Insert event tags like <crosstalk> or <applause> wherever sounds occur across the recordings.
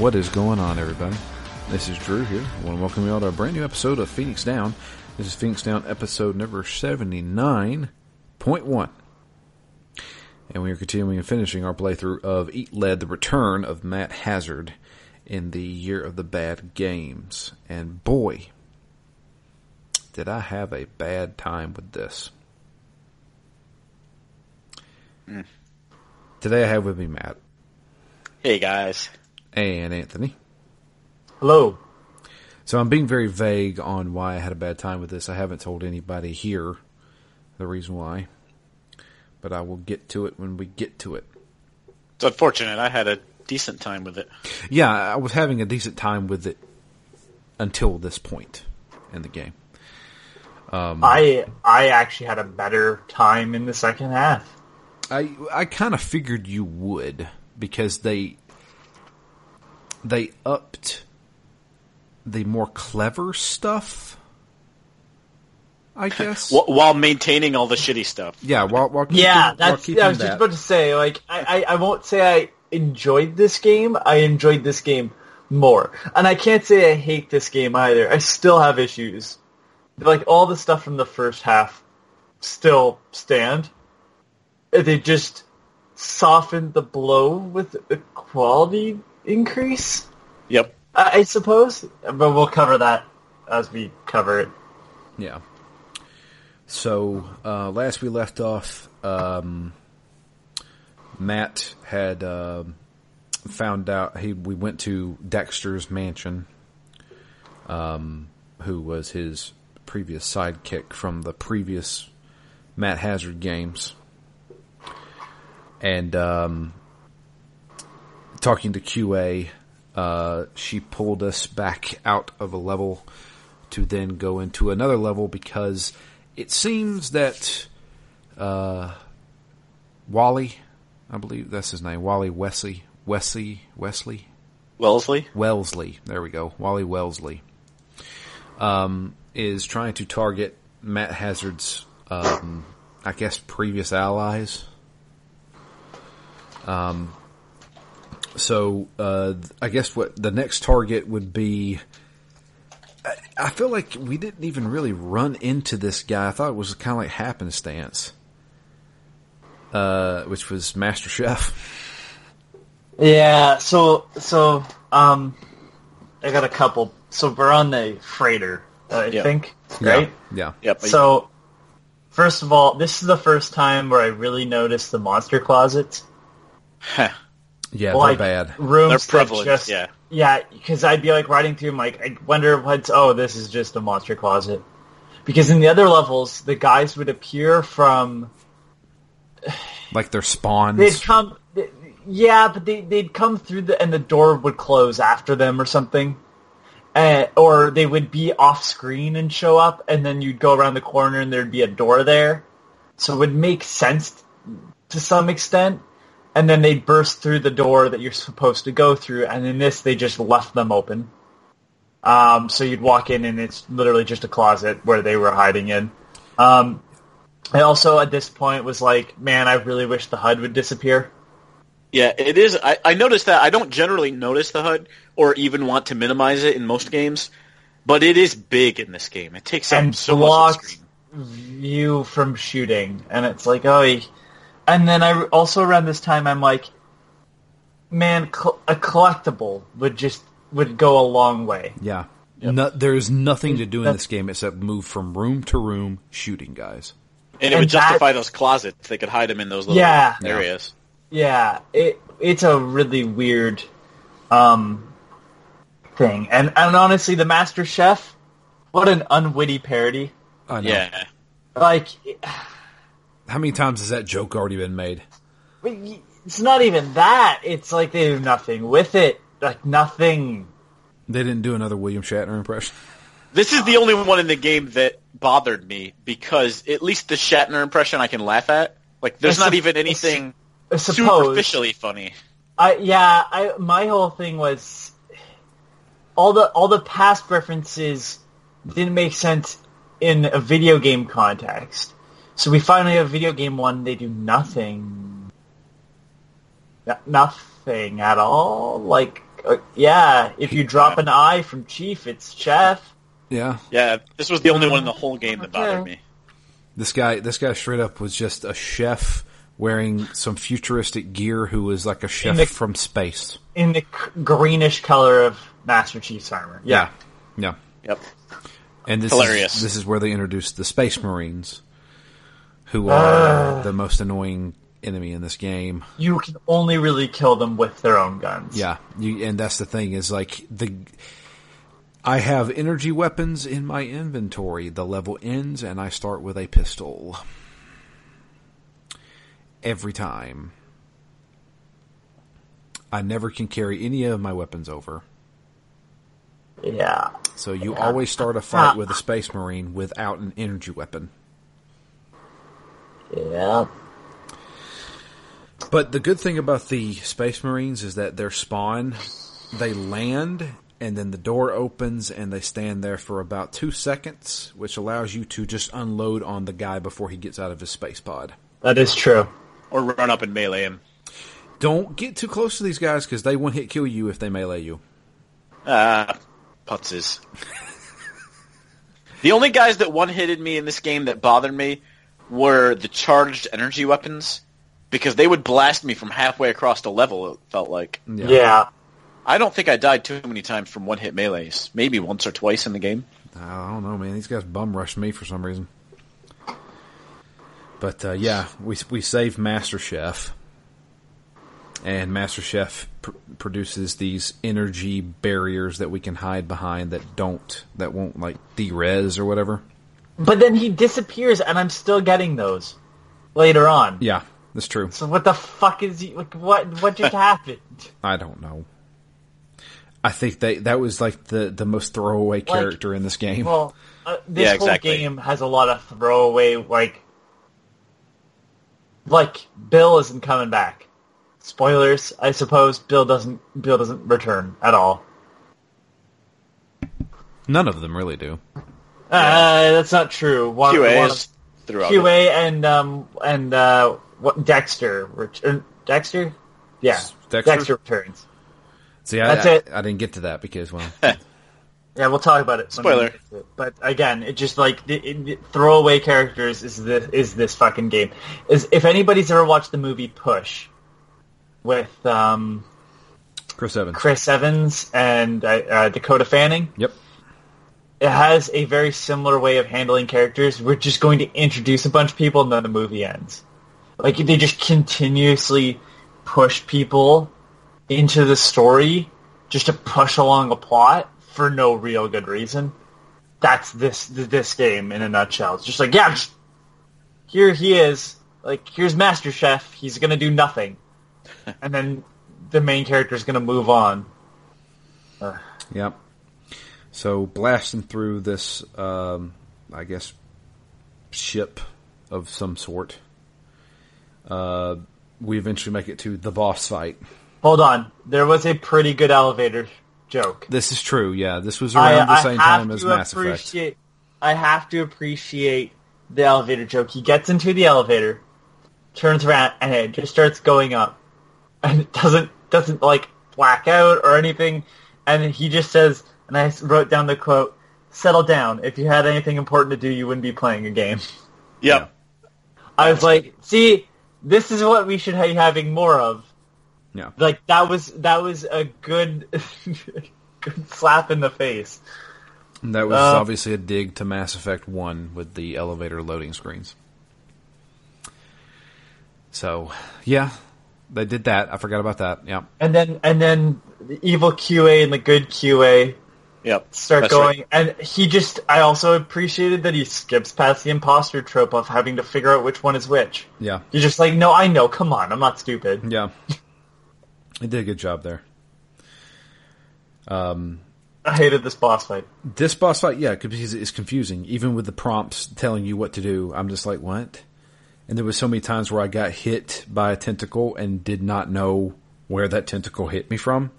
What is going on, everybody? This is Drew here. I want to welcome you all to a brand new episode of Phoenix Down. This is Phoenix Down episode number 79.1. And we are continuing and finishing our playthrough of Eat Lead, the return of Matt Hazard in the year of the bad games. And boy, did I have a bad time with this. Mm. Today I have with me Matt Hey guys. And Anthony. Hello. So I'm being very vague on why I had a bad time with this. I haven't told anybody here the reason why, but I will get to it when we get to it. It's unfortunate. I had a decent time with it. Yeah, I was having a decent time with it until this point in the game. Um, I I actually had a better time in the second half. I I kind of figured you would because they they upped the more clever stuff. I guess. <laughs> While maintaining all the shitty stuff. Yeah, while, while keeping, Yeah, while that's. keeping I was that. just about to say, like, I, I I won't say I enjoyed this game. I enjoyed this game more, and I can't say I hate this game either. I still have issues. Like all the stuff from the first half still stand. They just softened the blow with a quality increase. Yep. I, I suppose, but we'll cover that as we cover it. Yeah. So uh, last we left off, um, Matt had um found out he we went to Dexter's mansion, um, who was his previous sidekick from the previous Matt Hazard games, and um, talking to QA, uh, she pulled us back out of a level to then go into another level because it seems that uh, Wally, I believe that's his name, Wally Wesley, Wesley, Wesley, Wellesley. Wellesley. There we go, Wally Wellesley. Um, is trying to target Matt Hazard's, um, I guess, previous allies. Um, so uh, I guess what the next target would be. I- I feel like we didn't even really run into this guy. I thought it was kind of like happenstance, uh, which was Master Chef. Yeah, so so um I got a couple. So we're on the freighter, I Yeah. think, right? Yeah, Yep. So first of all, this is the first time where I really noticed the monster closets. Heh. yeah, like they're bad. rooms They're that prevalent, just yeah. yeah, because I'd be like riding through them, like I wonder what's oh this is just a monster closet, because in the other levels the guys would appear from Like their spawns. They'd come, yeah, but they they'd come through the and the door would close after them or something, uh, or they would be off screen and show up, and then you'd go around the corner and there'd be a door there, so it would make sense to some extent. And then they'd burst through the door that you're supposed to go through, and in this they just left them open. Um, so you'd walk in and it's literally just a closet where they were hiding in. Um, I also at this point was like, man, I really wish the HUD would disappear. Yeah, it is. I, I noticed that. I don't generally notice the HUD or even want to minimize it in most games, but it is big in this game. It takes up and so much of the blocks screen. view from shooting, and it's like, oh, and then I also around this time I'm like, man, col- a collectible would just would go a long way. Yeah. No, there's nothing to do in this game except move from room to room shooting guys. And it would and that- justify those closets. They could hide them in those little Yeah. areas. Yeah, it it's a really weird um thing, and and honestly, the Master Chef, what an unwitty parody. I know. Yeah. Like, How many times has that joke already been made? it's not even that. It's like they do nothing with it. Like nothing. They didn't do another William Shatner impression. <laughs> This is the only one in the game that bothered me because at least the Shatner impression I can laugh at. Like, there's I not sup- even anything I suppose. superficially funny. I yeah, I my whole thing was all the all the past references didn't make sense in a video game context. So we finally have video game one. They do nothing, No- nothing at all. Like uh, yeah, if you drop an eye from Chief, it's Chef. Yeah, Yeah, this was the only one in the whole game that bothered me. this guy, this guy straight up was just a chef wearing some futuristic gear who was like a chef the- from space. In the c- greenish color of Master Chief's armor. Yeah. yeah. Yep. And this Hilarious. Is, this is where they introduced the Space Marines, who are ah. the most annoying enemy in this game. You can only really kill them with their own guns. Yeah, you, and that's the thing is like the. I have energy weapons in my inventory. The level ends, and I start with a pistol. Every time. I never can carry any of my weapons over. Yeah. So you always start a fight with a ah. space marine without an energy weapon. Yeah. But the good thing about the Space Marines is that their spawn, they land and then the door opens and they stand there for about two seconds, which allows you to just unload on the guy before he gets out of his space pod. That is true. Or run up and melee him. Don't get too close to these guys because they one hit kill you if they melee you. Ah, putzes. <laughs> the only guys that one-hitted me in this game that bothered me were the charged energy weapons because they would blast me from halfway across the level. It felt like Yeah. I don't think I died too many times from one-hit melees. Maybe once or twice in the game. I don't know, man. These guys bum rushed me for some reason. But uh, yeah, we we saved Master Chef, and Master Chef pr- produces these energy barriers that we can hide behind that don't that won't like derez or whatever. But then he disappears, and I'm still getting those later on. Yeah, that's true. So what the fuck is he? Like, what? What just <laughs> happened? I don't know. I think that that was like the the most throwaway character in this game. Well, uh, this Yeah, whole exactly. game has a lot of throwaway, like, like Bill isn't coming back. Spoilers, I suppose. Bill doesn't. Bill doesn't return at all. None of them really do. Uh, that's not true. One, QA one is throughout. it. QA and um and uh what Dexter ret- er, Dexter yeah Dexter? Dexter returns See, I, That's I, it. I didn't get to that because well, <laughs> yeah we'll talk about it Spoiler. it. but again it just like the, it, it- throwaway characters is this is this fucking game is if anybody's ever watched the movie Push with um Chris Evans. Chris Evans and uh, uh, Dakota Fanning Yep. It has a very similar way of handling characters. We're just going to introduce a bunch of people and then the movie ends. Like they just continuously push people into the story just to push along a plot for no real good reason. That's this this game in a nutshell. It's just like, yeah, just, here he is. Like here's Master Chef. He's gonna do nothing, <laughs> and then the main character is gonna move on. Yep. So blasting through this, um, I guess, ship of some sort. Uh, we eventually make it to the boss fight. Hold on. There was a pretty good elevator joke. This is true. Yeah, this was around the same time as Mass Effect. appreciate, I have to appreciate the elevator joke. He gets into the elevator, turns around, and it just starts going up, and it doesn't doesn't like black out or anything. And he just says, and I wrote down the quote: "Settle down. If you had anything important to do, you wouldn't be playing a game." <laughs> Yep. I was like, "See, this is what we should be having more of." Yeah. Like that was that was a good <laughs> good slap in the face. That was Uh, obviously a dig to Mass Effect 1 with the elevator loading screens. So, yeah, they did that. I forgot about that. Yeah. And then and then the evil QA and the good QA Yep. start That's going right. and he just I also appreciated that he skips past the imposter trope of having to figure out which one is which. Yeah. He's just like, No, I know, come on, I'm not stupid. Yeah. he did a good job there. Um, I hated this boss fight. This boss fight, yeah, because it's confusing. Even with the prompts telling you what to do, I'm just like, what? And there was so many times where I got hit by a tentacle and did not know where that tentacle hit me from.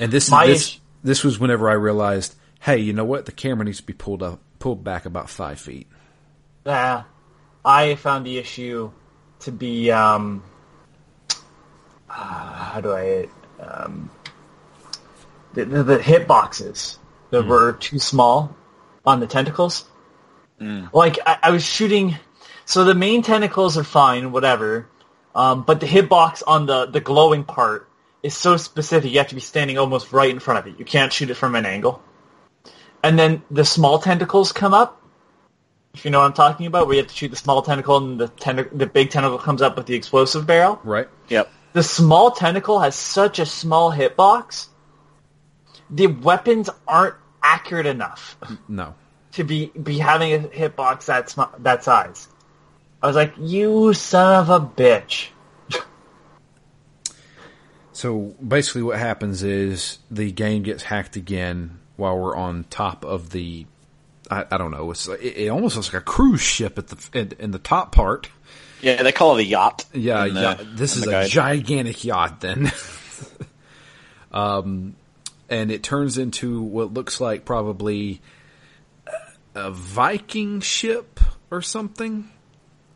And this My this issue- this was whenever I realized, hey, you know what? The camera needs to be pulled up, pulled back about five feet. Yeah. I found the issue to be um uh, how do I um the, the, the hit boxes that Hmm. were too small on the tentacles. Like I, I was shooting, so the main tentacles are fine, whatever. Um, but the hitbox on the the glowing part is so specific. You have to be standing almost right in front of it. You can't shoot it from an angle. And then the small tentacles come up. If you know what I'm talking about, where you have to shoot the small tentacle and the tentac- the big tentacle comes up with the explosive barrel. Right? Yep. The small tentacle has such a small hitbox. The weapons aren't accurate enough No. to be be having a hitbox that sm- that size. I was like, "You son of a bitch!" So basically, what happens is the game gets hacked again while we're on top of the. I, I don't know. It's it, it almost looks like a cruise ship at the in, in the top part. Yeah, they call it a yacht. Yeah, the- yeah. This is a guide. gigantic yacht then. <laughs> um, and it turns into what looks like probably a Viking ship or something.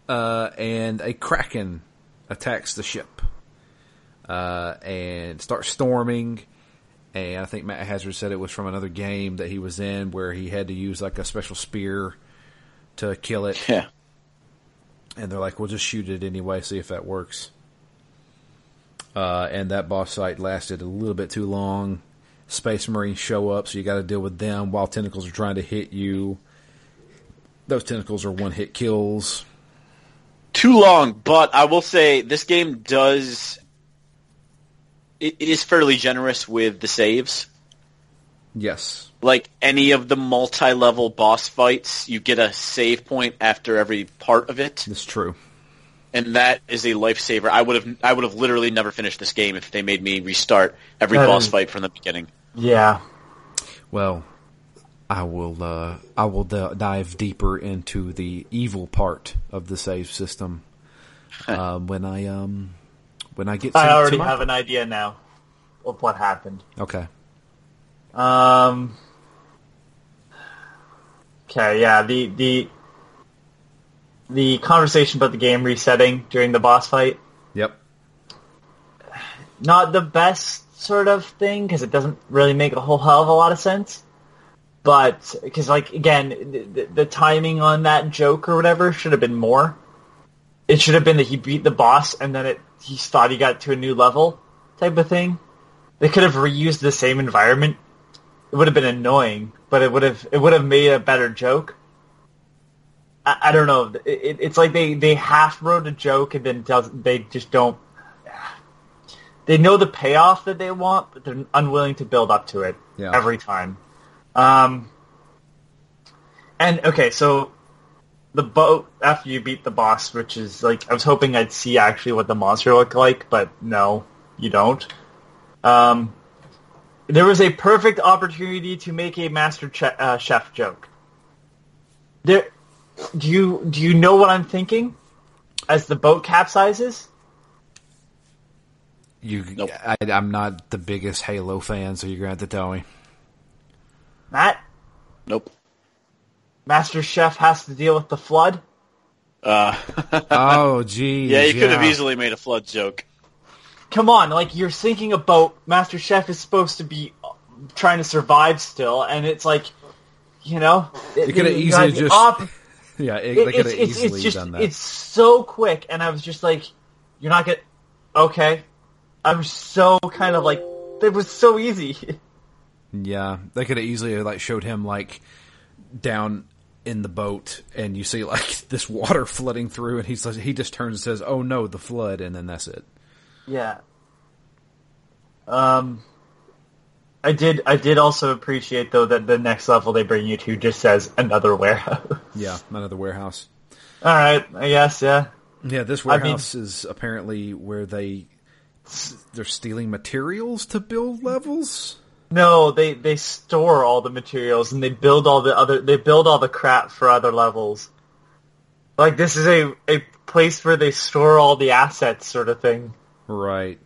Uh, and a kraken attacks the ship. Uh, and start storming. And I think Matt Hazard said it was from another game that he was in where he had to use like a special spear to kill it Yeah. and they're like, "We'll just shoot it anyway, see if that works." Uh, and that boss fight lasted a little bit too long. Space Marines show up, so you got to deal with them while tentacles are trying to hit you. Those tentacles are one hit kills. Too long, but I will say this game does. It, it is fairly generous with the saves. Yes, Like any of the multi-level boss fights, you get a save point after every part of it, that's true. and that is a lifesaver. I would have, I would have literally never finished this game if they made me restart every That boss is- fight from the beginning. Yeah, Well, I will. Uh, I will d- dive deeper into the evil part of the save system <laughs> uh, when I um when I get. To, I already have an idea now of what happened. Okay. Um. Okay, yeah, the the the conversation about the game resetting during the boss fight Yep. not the best sort of thing because it doesn't really make a whole hell of a lot of sense. But because like again, the, the timing on that joke or whatever should have been more. It should have been that he beat the boss and then it he thought he got to a new level type of thing. They could have reused the same environment. It would have been annoying, but it would have it would have made a better joke. I, I don't know. It, it, it's like they, they half wrote a joke and then does, they just don't they know the payoff that they want, but they're unwilling to build up to it Yeah. every time. Um, and okay, so the boat after you beat the boss, which is like I was hoping I'd see actually what the monster looked like, but no, you don't. Um, there was a perfect opportunity to make a master che- uh, chef joke. There, do you do you know what I'm thinking? As the boat capsizes, You, Nope. I, I'm not the biggest Halo fan, so you're gonna have to tell me. Matt, Nope. Master Chef has to deal with the flood. Uh, <laughs> Oh, geez. yeah, you could have easily made a flood joke. Come on, like you're sinking a boat. Master Chef is supposed to be uh, trying to survive still, and it's like, you know, They could have easily just- op- <laughs> Yeah, it, it- they could it's, have it's, easily it's just done that. it's so quick, and I was just like, you're not gonna. Okay, I was so kind of like, it was so easy. <laughs> Yeah, they could have easily like showed him like down in the boat, and you see like <laughs> this water flooding through, and he's like, he just turns and says, "Oh no, the flood," and then that's it. Yeah. Um, I did. I did also appreciate though that the next level they bring you to just says another warehouse. <laughs> Yeah, another warehouse. All right. I guess. Yeah. Yeah, this I mean- warehouse is apparently where they they're stealing materials to build levels. No, they they store all the materials and they build all the other. They build all the crap for other levels. Like this is a a place where they store all the assets, sort of thing. Right.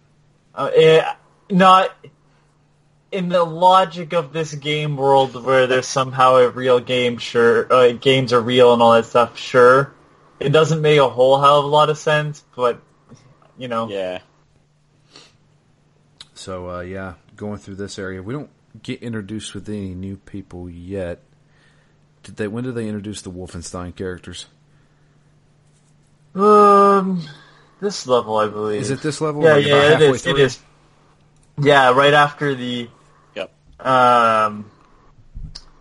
Uh, eh, not in the logic of this game world where there's somehow a real game. Sure, uh, games are real and all that stuff. Sure, it doesn't make a whole hell of a lot of sense, but you know, Yeah. So uh, yeah, going through this area, we don't get introduced with any new people yet. Did they? When did they introduce the Wolfenstein characters? Um, this level, I believe. Is it this level? Yeah, Like, yeah, about it halfway is. It through? is. Yeah, right after the Yep. Um.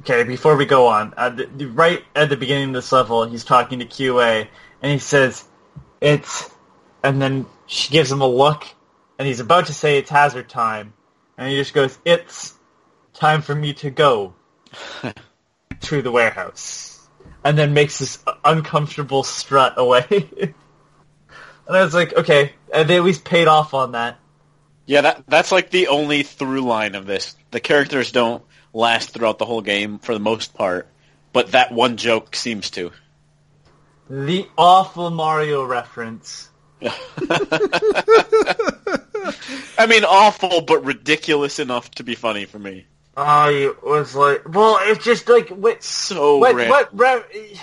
Okay, before we go on, uh, the, the, right at the beginning of this level, he's talking to QA, and he says, "It's," and then she gives him a look, and he's about to say it's hazard time, and he just goes, "It's time for me to go <laughs> to the warehouse," and then makes this uncomfortable strut away. <laughs> and I was like, okay, uh, they at least paid off on that. Yeah, that that's like the only through line of this. The characters don't last throughout the whole game for the most part, but that one joke seems to. The awful Mario reference. <laughs> I mean, awful but ridiculous enough to be funny for me. Oh, I was like, well, it's just like what, So what, random. what, re-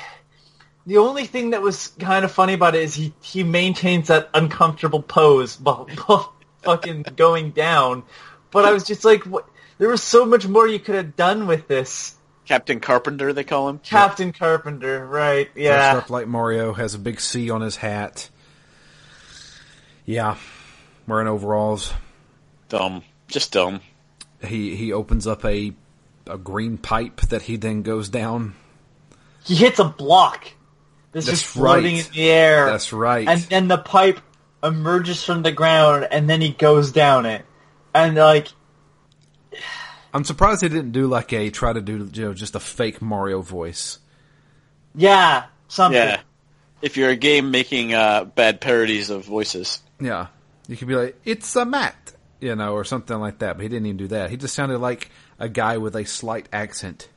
the only thing that was kind of funny about it is he he maintains that uncomfortable pose <laughs> while, while fucking going down. But I was just like, what? There was so much more you could have done with this, Captain Carpenter, they call him. Captain Carpenter. Right? Yeah. Dressed up like Mario, has a big C on his hat. Yeah, wearing overalls. Dumb, just dumb. He he opens up a a green pipe that he then goes down. He hits a block. This That's is floating right. in the air. That's right. and then the pipe emerges from the ground and then he goes down it and like I'm surprised they didn't do like a try to do you know just a fake Mario voice. yeah something Yeah. If you're a game making uh, bad parodies of voices. Yeah, you could be like it's a mat, you know, or something like that. But he didn't even do that. He just sounded like a guy with a slight accent.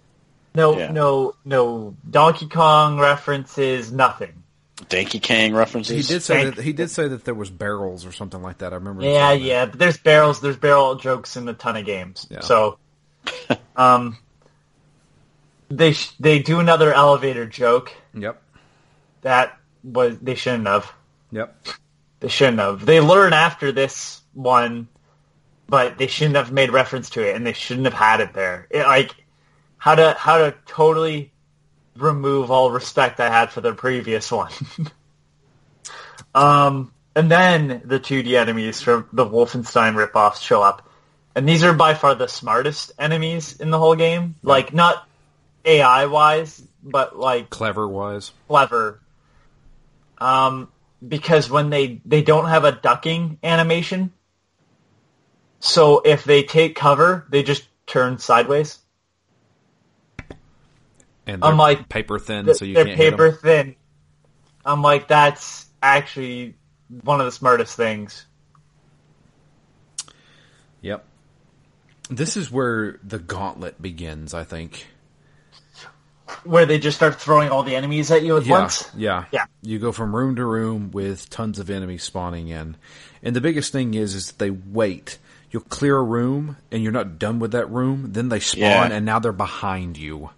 no Yeah. no no donkey kong references nothing Donkey Kong references. He did say Thank- that he did say that there was barrels or something like that. I remember. him yeah that. yeah but there's barrels there's barrel jokes in a ton of games Yeah. so <laughs> um they sh- they do another elevator joke Yep. that was they shouldn't have Yep. They shouldn't have. They learn after this one, but they shouldn't have made reference to it, and they shouldn't have had it there. It, like how to how to totally remove all respect I had for the previous one. <laughs> um, and then the 2D enemies from the Wolfenstein ripoffs show up, and these are by far the smartest enemies in the whole game. Like not AI wise, but like Clever wise. clever. Um, because when they they don't have a ducking animation, so if they take cover, they just turn sideways. And they're I'm like, paper thin, Th- so you They're can't hit 'em. paper thin. I'm like, that's actually one of the smartest things. Yep. This is where the gauntlet begins, I think. Where they just start throwing all the enemies at you at Yeah, once. yeah, Yeah. You go from room to room with tons of enemies spawning in, and the biggest thing is, is they wait. You'll clear a room, and you're not done with that room. Then they spawn, Yeah. and now they're behind you.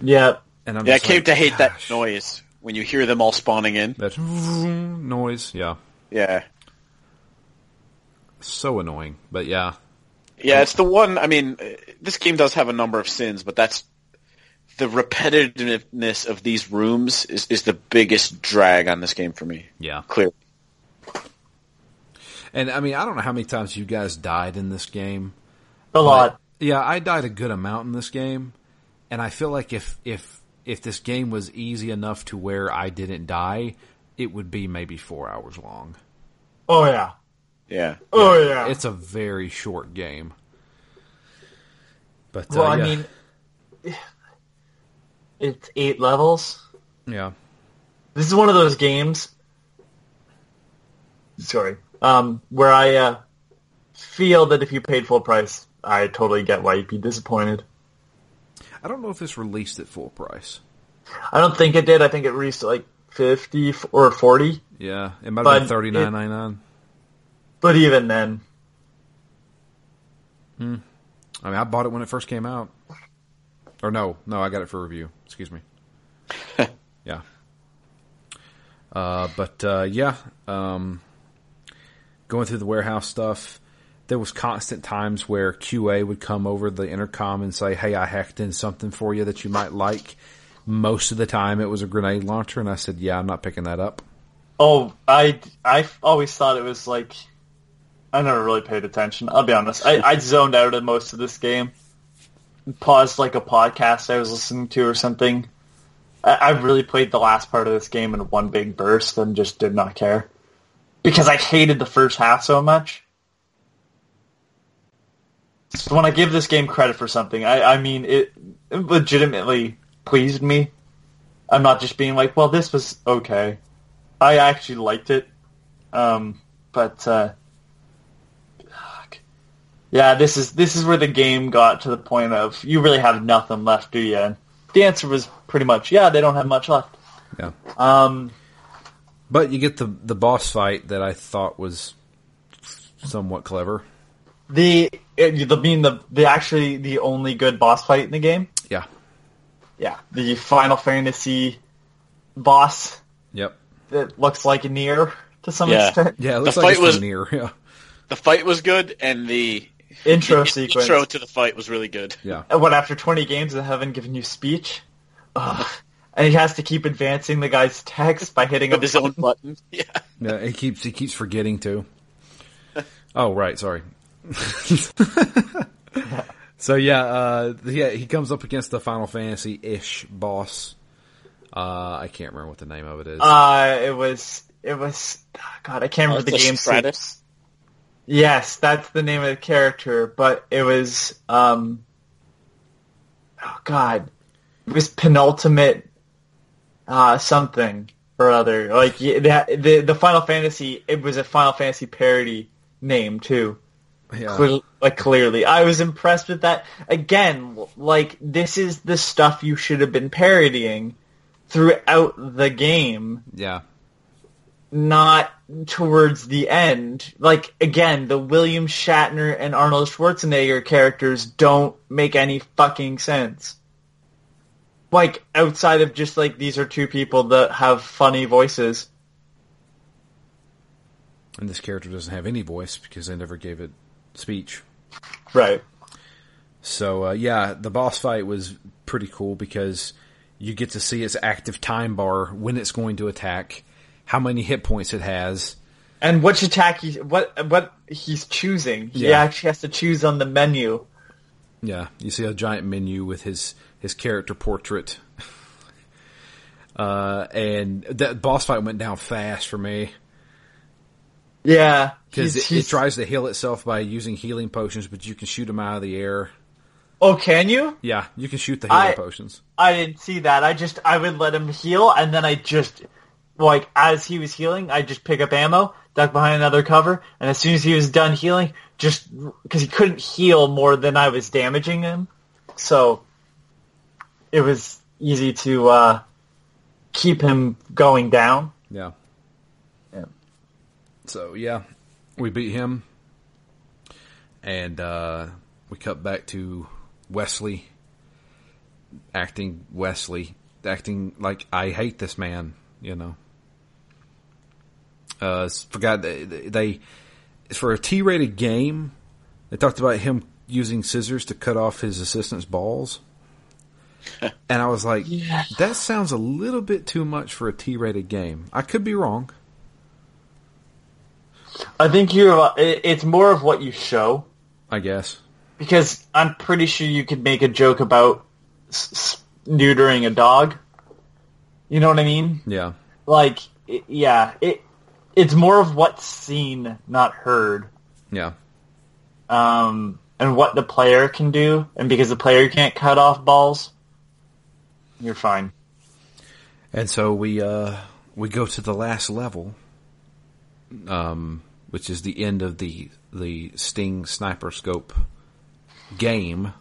Yeah. And I'm Yeah, I came like, to hate that noise when you hear them all spawning in. That noise, yeah, Yeah. so annoying. But yeah, Yeah, it's the one. I mean, this game does have a number of sins, but that's the repetitiveness of these rooms is, is the biggest drag on this game for me. yeah. Clear. And I mean, I don't know how many times you guys died in this game. A lot. Yeah, I died a good amount in this game, and I feel like if if if this game was easy enough to where I didn't die, it would be maybe four hours long. Oh yeah. Yeah. Oh yeah. It's a very short game. But well, uh, I mean, it's eight levels. yeah, This is one of those games. Sorry. Um, where I uh, feel that if you paid full price, I totally get why you'd be disappointed. I don't know if this released at full price. I don't think it did. I think it reached like fifty or forty. Yeah, it might have been thirty nine ninety nine. But even then, I mean, I bought it when it first came out. Or no, no, I got it for review. Excuse me. <laughs> yeah. Uh, but uh, yeah, um, going through the warehouse stuff. there was constant times where QA would come over the intercom and say, "Hey, I hacked in something for you that you might like." Most of the time, it was a grenade launcher, and I said, "Yeah, I'm not picking that up." Oh, I I always thought it was like I never really paid attention. I'll be honest. I, I zoned out of most of this game. Paused like a podcast I was listening to or something. I, I really played the last part of this game in one big burst and just did not care because I hated the first half so much. So when I give this game credit for something, I, I mean it, it legitimately pleased me. I'm not just being like, well, this was okay. I actually liked it. Um, but uh. Yeah, this is this is where the game got to the point of you really have nothing left, do you? And the answer was pretty much yeah, they don't have much left. Yeah, Um, but you get the the boss fight that I thought was somewhat clever. the it, the being the the actually the only good boss fight in the game. Yeah. Yeah, the Final Fantasy boss Yep. that looks like a Nier to some Yeah. extent. Yeah, it looks The like fight it's was- near. Yeah. The fight was good, and the Intro the sequence. intro to the fight was really good. Yeah. And what after 20 games they haven't given you speech? Ugh. and he has to keep advancing the guy's text by hitting With a his own button. <laughs> Yeah. Yeah, he keeps he keeps forgetting to. <laughs> Oh right, sorry. <laughs> so yeah, uh, yeah, he comes up against the Final Fantasy ish boss. Uh, I can't remember what the name of it is. Uh, it was, it was, God, I can't remember the Arthur game. Stratus. Yes, that's the name of the character, but it was, um, oh God, it was penultimate, uh, something or other. Like yeah, the, the the Final Fantasy, it was a Final Fantasy parody name too. yeah, Clear, like clearly, I was impressed with that. Again, like this is the stuff you should have been parodying throughout the game yeah, not towards the end. Like again, the William Shatner and Arnold Schwarzenegger characters don't make any fucking sense. Like outside of just like these are two people that have funny voices. and this character doesn't have any voice because they never gave it speech. Right. So uh, yeah, the boss fight was pretty cool because you get to see its active time bar when it's going to attack, how many hit points it has. And which attack he what what he's choosing. He Yeah. actually has to choose on the menu. Yeah, you see a giant menu with his his character portrait. <laughs> Uh, and that boss fight went down fast for me Yeah. because it, it tries to heal itself by using healing potions, but you can shoot them out of the air. Oh, can you? Yeah, you can shoot the healing I- potions. I didn't see that. I just I would let him heal, and then I just like as he was healing, I'd just pick up ammo, duck behind another cover, and as soon as he was done healing, just because he couldn't heal more than I was damaging him, so it was easy to uh, keep him going down. Yeah. Yeah. So yeah, we beat him, and uh, we cut back to Wesley acting Wesley, acting like I hate this man. You know. Uh, forgot they, they for a T-rated game. They talked about him using scissors to cut off his assistant's balls. <laughs> And I was like, Yeah. that sounds a little bit too much for a T-rated game. I could be wrong. I think you're. It's more of what you show I guess. because I'm pretty sure you could make a joke about s- s- neutering a dog. You know what I mean? Yeah. like it, yeah it it's more of what's seen not heard Yeah. um and what the player can do and because the player can't cut off balls you're fine And so we uh we go to the last level, um, which is the end of the the Sting sniper scope game,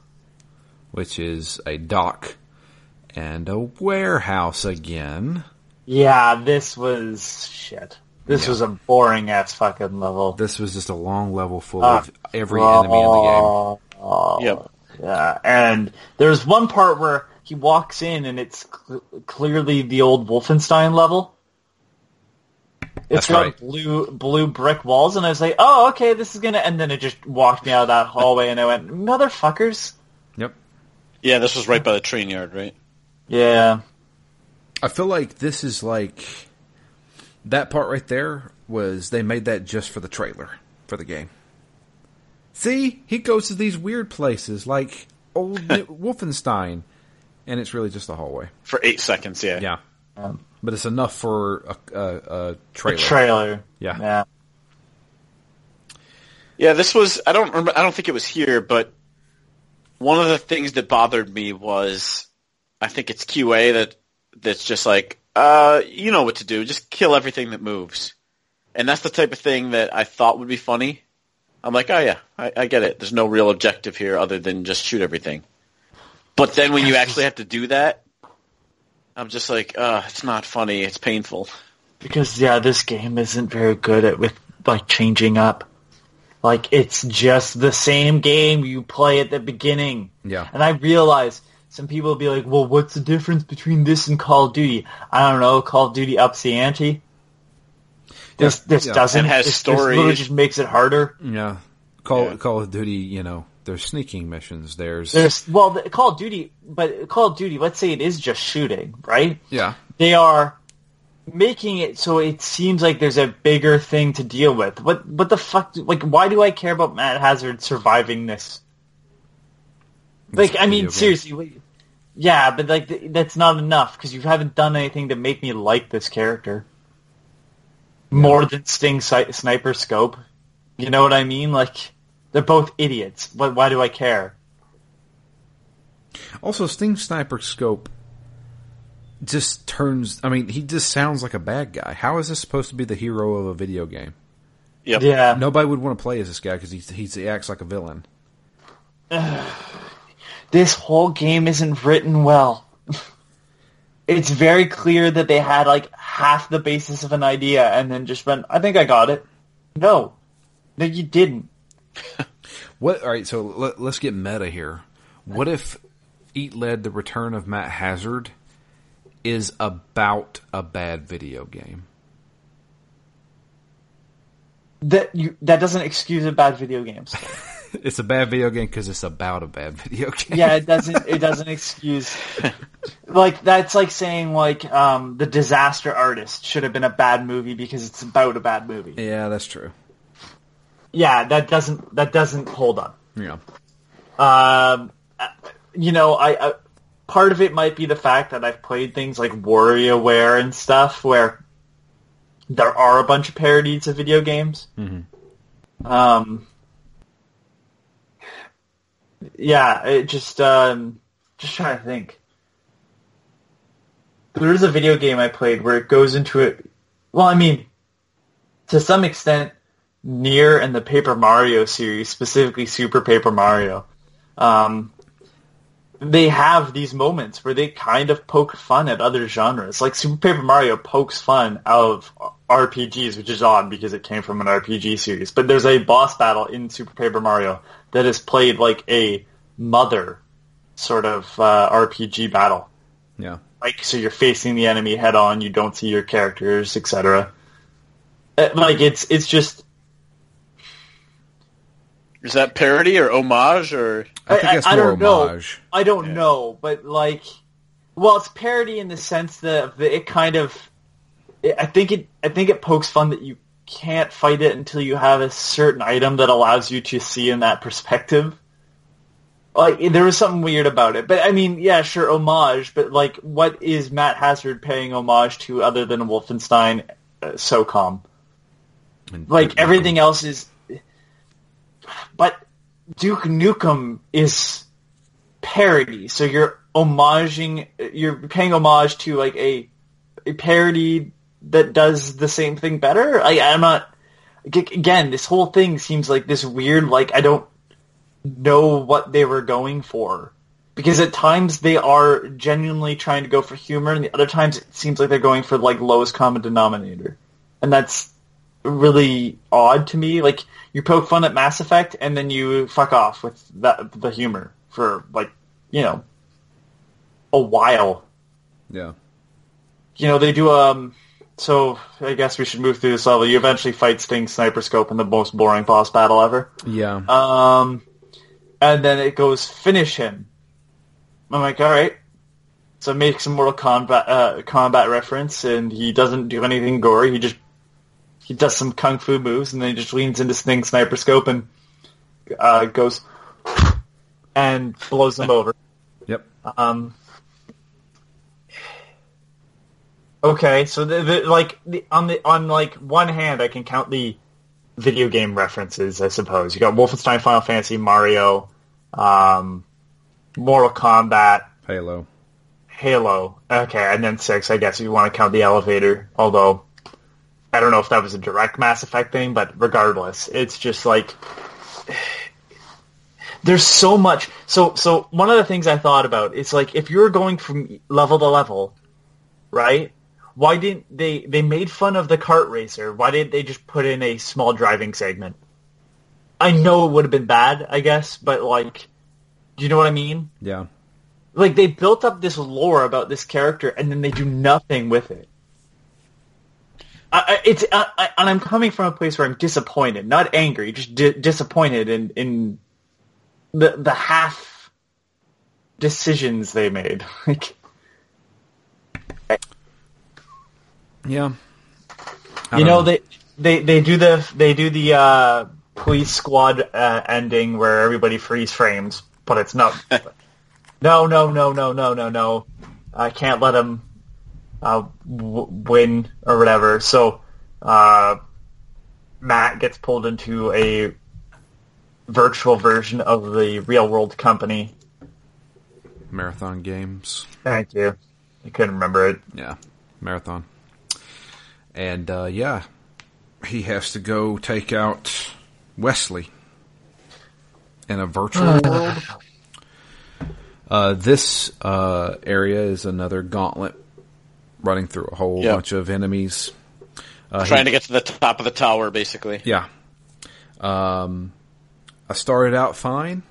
which is a dock and a warehouse again. yeah this was shit this Yeah. was a boring ass fucking level This was just a long level full Ah, of every enemy in the game. Oh, Yep. yeah and there's one part where he walks in and it's cl- clearly the old wolfenstein level It's That's got right. blue blue brick walls, and I was like, "Oh, okay, this is gonna." And then it just walked me out of that hallway, and I went, "Motherfuckers!" Yep. Yeah, this was right by the train yard, right? Yeah, I feel like this is like that part right there was they made that just for the trailer for the game. See, he goes to these weird places like old <laughs> Wolfenstein, and it's really just a hallway. For eight seconds, yeah. Yeah, Um, but it's enough for a, a, a the trailer. trailer. Yeah. yeah. Yeah, this was I don't remember I don't think it was here, but one of the things that bothered me was I think it's QA that that's just like, uh, you know what to do, just kill everything that moves. And that's the type of thing that I thought would be funny. I'm like, oh yeah, I, I get it. There's no real objective here other than just shoot everything. But then when you actually have to do that, I'm just like, uh, it's not funny, it's painful. Because yeah, this game isn't very good at with like changing up. Like it's just the same game you play at the beginning. Yeah. And I realize some people will be like, "Well, what's the difference between this and Call of Duty?" I don't know. Call of Duty ups the ante. This this yeah. doesn't. And has This- story. This just makes it harder. Yeah, Call Yeah. Call of Duty. You know, there's sneaking missions. There's, There's well, the, Call of Duty, but Call of Duty. Let's say it is just shooting, right? yeah, they are making it so it seems like there's a bigger thing to deal with. What what the fuck? Like, why do I care about Matt Hazard surviving this? Like, It's a I video mean, seriously, wait. yeah, but like th- that's not enough because you haven't done anything to make me like this character more than Sting si- Sniper Scope. You know what I mean? Like, they're both idiots. Why, why do I care? Also, Sting Sniper Scope just turns. I mean, he just sounds like a bad guy. How is this supposed to be the hero of a video game? Yep. Yeah, Nobody would want to play as this guy because he's, he's he acts like a villain. <sighs> <sighs> this whole game isn't written well. <laughs> it's very clear that they had like half the basis of an idea and then just went, I think I got it. No. No, you didn't. <laughs> What? All right, so let, let's get meta here. What if Eat Lead: The Return of Matt Hazard is about a bad video game? That you that doesn't excuse a bad video games. <laughs> <laughs> It's a bad video game because it's about a bad video game. yeah, it <laughs> doesn't it doesn't excuse like that's like saying like um the disaster artist should have been a bad movie because it's about a bad movie. yeah, that's true. Yeah, that doesn't that doesn't hold up. Yeah, Um, you know, I, I part of it might be the fact that I've played things like WarioWare and stuff where there are a bunch of parodies of video games. Um, yeah, it just um, just trying to think. There is a video game I played where it goes into it. Well, I mean, to some extent, Nier and the Paper Mario series, specifically Super Paper Mario, um, they have these moments where they kind of poke fun at other genres. Like Super Paper Mario pokes fun out of RPGs, which is odd because it came from an RPG series. But there's a boss battle in Super Paper Mario that is played like a mother sort of uh, RPG battle. yeah. Like so, you're facing the enemy head on. You don't see your characters, etc. Uh, Like it's it's just Is that parody or homage or I think it's more don't homage. know. I don't know, but like, well, it's parody in the sense that that it kind of. I think it. I think it pokes fun that you can't fight it until you have a certain item that allows you to see in that perspective. Like there was something weird about it, but I mean, yeah, sure, homage. But like, what is Matt Hazard paying homage to other than Wolfenstein, uh, SOCOM? And- like everything else is but duke nukem is parody so you're homaging you're paying homage to like a a parody that does the same thing better I, i'm not again this whole thing seems like this weird like i don't know what they were going for because at times they are genuinely trying to go for humor and the other times it seems like they're going for like lowest common denominator and that's really odd to me. Like you poke fun at Mass Effect and then you fuck off with that the humor for like you know a while. Yeah. You know they do um so I guess we should move through this level. You eventually fight Sting Sniper Scope in the most boring boss battle ever. Yeah. Um, and then it goes finish him. I'm like, all right. So it makes a Mortal Kombat uh, combat reference, and he doesn't do anything gory. He just he does some kung fu moves, and then he just leans into Sting Sniper Scope and uh, goes and blows him <laughs> over. yep. Um, okay, so the, the like the, on the on like one hand, I can count the video game references. I suppose you got Wolfenstein, Final Fantasy, Mario, um, Mortal Kombat, Halo. Halo. Okay, and then six. I guess if you want to count the elevator, although I don't know if that was a direct Mass Effect thing, but regardless, it's just like <sighs> there's so much. So, so one of the things I thought about is like if you're going from level to level, right? Why didn't they? They made fun of the kart racer. Why didn't they just put in a small driving segment? I know it would have been bad, I guess, but like, do you know what I mean? Yeah. Like they built up this lore about this character, and then they do nothing with it. I, it's I, I, and I'm coming from a place where I'm disappointed, not angry, just di- disappointed in in the the half decisions they made. <laughs> Like, Yeah. You don't know, they they they do the they do the uh, police squad uh, ending where everybody freeze frames, but it's not. <laughs> no, no, no, no, no, no, no. I can't let him uh, w- win or whatever. So uh, Matt gets pulled into a virtual version of the real world company. Marathon games. Thank you. I couldn't remember it. Yeah. Marathon. And uh, yeah, he has to go take out Wesley in a virtual world. Uh, this uh, area is another gauntlet running through a whole Yep. bunch of enemies. Uh, Trying he- to get to the top of the tower, basically. Yeah. Um, I started out fine.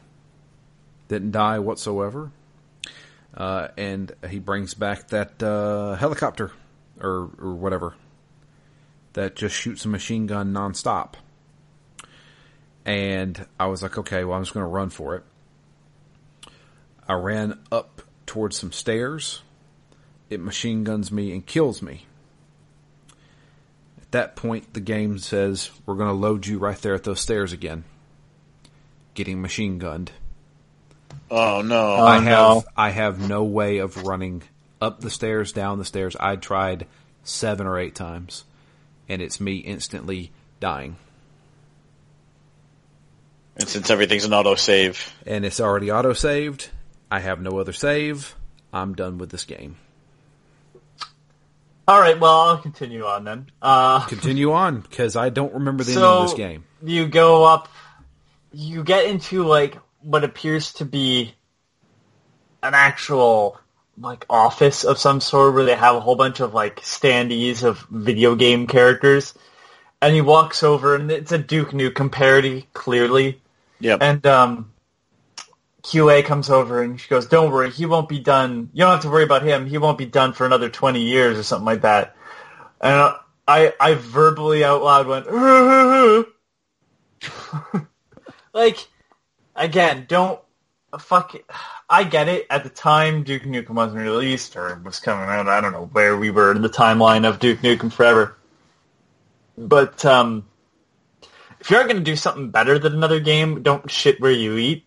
Didn't die whatsoever. Uh, and he brings back that uh, helicopter or or whatever that just shoots a machine gun nonstop. And I was like, okay, well, I'm just going to run for it. I ran up towards some stairs. It machine guns me and kills me. At that point, the game says, we're going to load you right there at those stairs again. Getting machine gunned. Oh no! Oh, I have no. I have no way of running up the stairs, down the stairs. I tried seven or eight times, and it's me instantly dying. and since everything's an auto save, And it's already auto saved. I have no other save. I'm done with this game. All right, well, I'll continue on then. Uh, Continue on because I don't remember the ending so of this game. you go up, you get into like what appears to be an actual like office of some sort where they have a whole bunch of like standees of video game characters, and he walks over and it's a Duke Nukem parody clearly, Yeah. and um, QA comes over and she goes, "Don't worry, he won't be done. You don't have to worry about him. He won't be done for another twenty years or something like that." And I, I verbally out loud went, <laughs> like, again, don't fuck. It. I get it. At the time, Duke Nukem wasn't released or was coming out. I don't know where we were in the timeline of Duke Nukem Forever. But um, if you're going to do something better than another game, don't shit where you eat.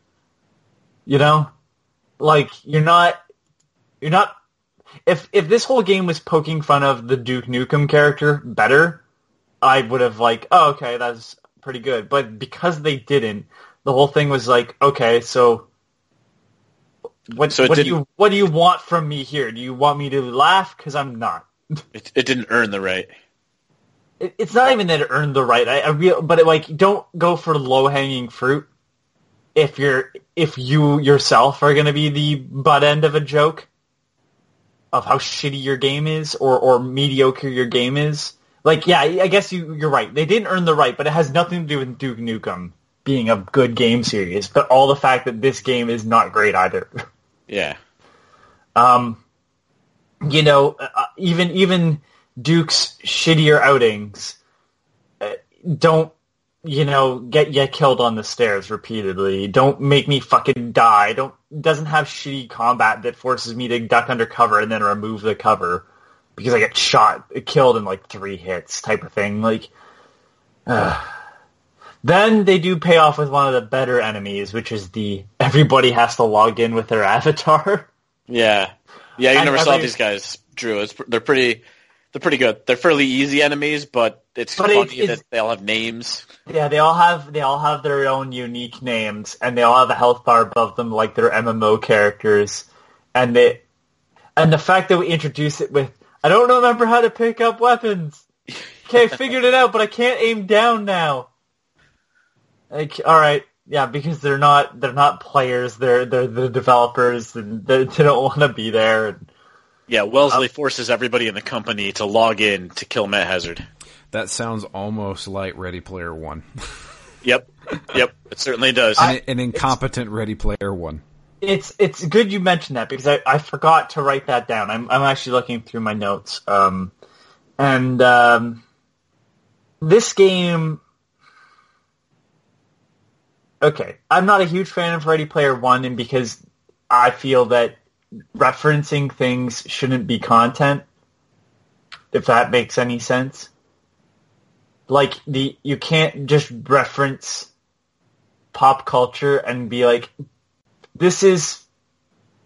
You know, like you're not, you're not. If if this whole game was poking fun of the Duke Nukem character better, I would have like, oh, okay, that's pretty good. But because they didn't, the whole thing was like, okay, so what, So what do you what do you want from me here? Do you want me to laugh? Because I'm not. It, it didn't earn the right. It, it's not even that it earned the right. I, I real, but it, like, don't go for low hanging fruit if you're if you yourself are going to be the butt end of a joke of how shitty your game is or or mediocre your game is. Like, yeah, I guess you you're right. They didn't earn the right, but it has nothing to do with Duke Nukem being a good game series, but all the fact that this game is not great either. Yeah. um, you know, uh, even even Duke's shittier outings uh, don't, you know, get get killed on the stairs repeatedly. Don't make me fucking die. Don't doesn't have shitty combat that forces me to duck under cover and then remove the cover because I get shot, killed in like three hits type of thing. Like, uh. Then they do pay off with one of the better enemies, which is the everybody has to log in with their <laughs> avatar. Yeah, yeah. You And never saw these guys, Drew. It's, they're pretty. They're pretty good. They're fairly easy enemies, but it's But funny it- that they all have names. Yeah, they all have they all have their own unique names, and they all have a health bar above them, like their MMO characters. And they, and the fact that we introduce it with, I don't remember how to pick up weapons. <laughs> Okay, I figured it out, but I can't aim down now. Like, all right, yeah, because they're not they're not players. They're they're the developers, and they, they don't want to be there. And, Yeah, Wellesley forces everybody in the company to log in to kill Matt Hazard. That sounds almost like Ready Player One. <laughs> Yep, yep. It certainly does. an, an incompetent Ready Player One. It's it's good you mentioned that because I, I forgot to write that down. I'm I'm actually looking through my notes. Um, and um, this game, okay, I'm not a huge fan of Ready Player One, and because I feel that referencing things shouldn't be content. If that makes any sense, like the you can't just reference pop culture and be like, this is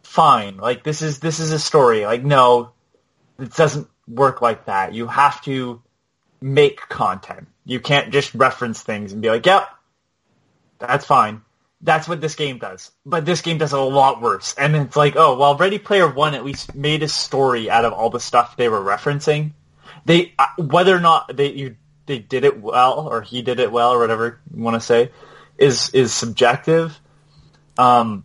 fine. Like this is this is a story. Like no, it doesn't work like that. You have to make content. You can't just reference things and be like, "Yep, that's fine." That's what this game does. But this game does a lot worse. And it's like, oh, well, Ready Player One at least made a story out of all the stuff they were referencing. They uh, whether or not they you they did it well or he did it well or whatever you want to say is is subjective. Um,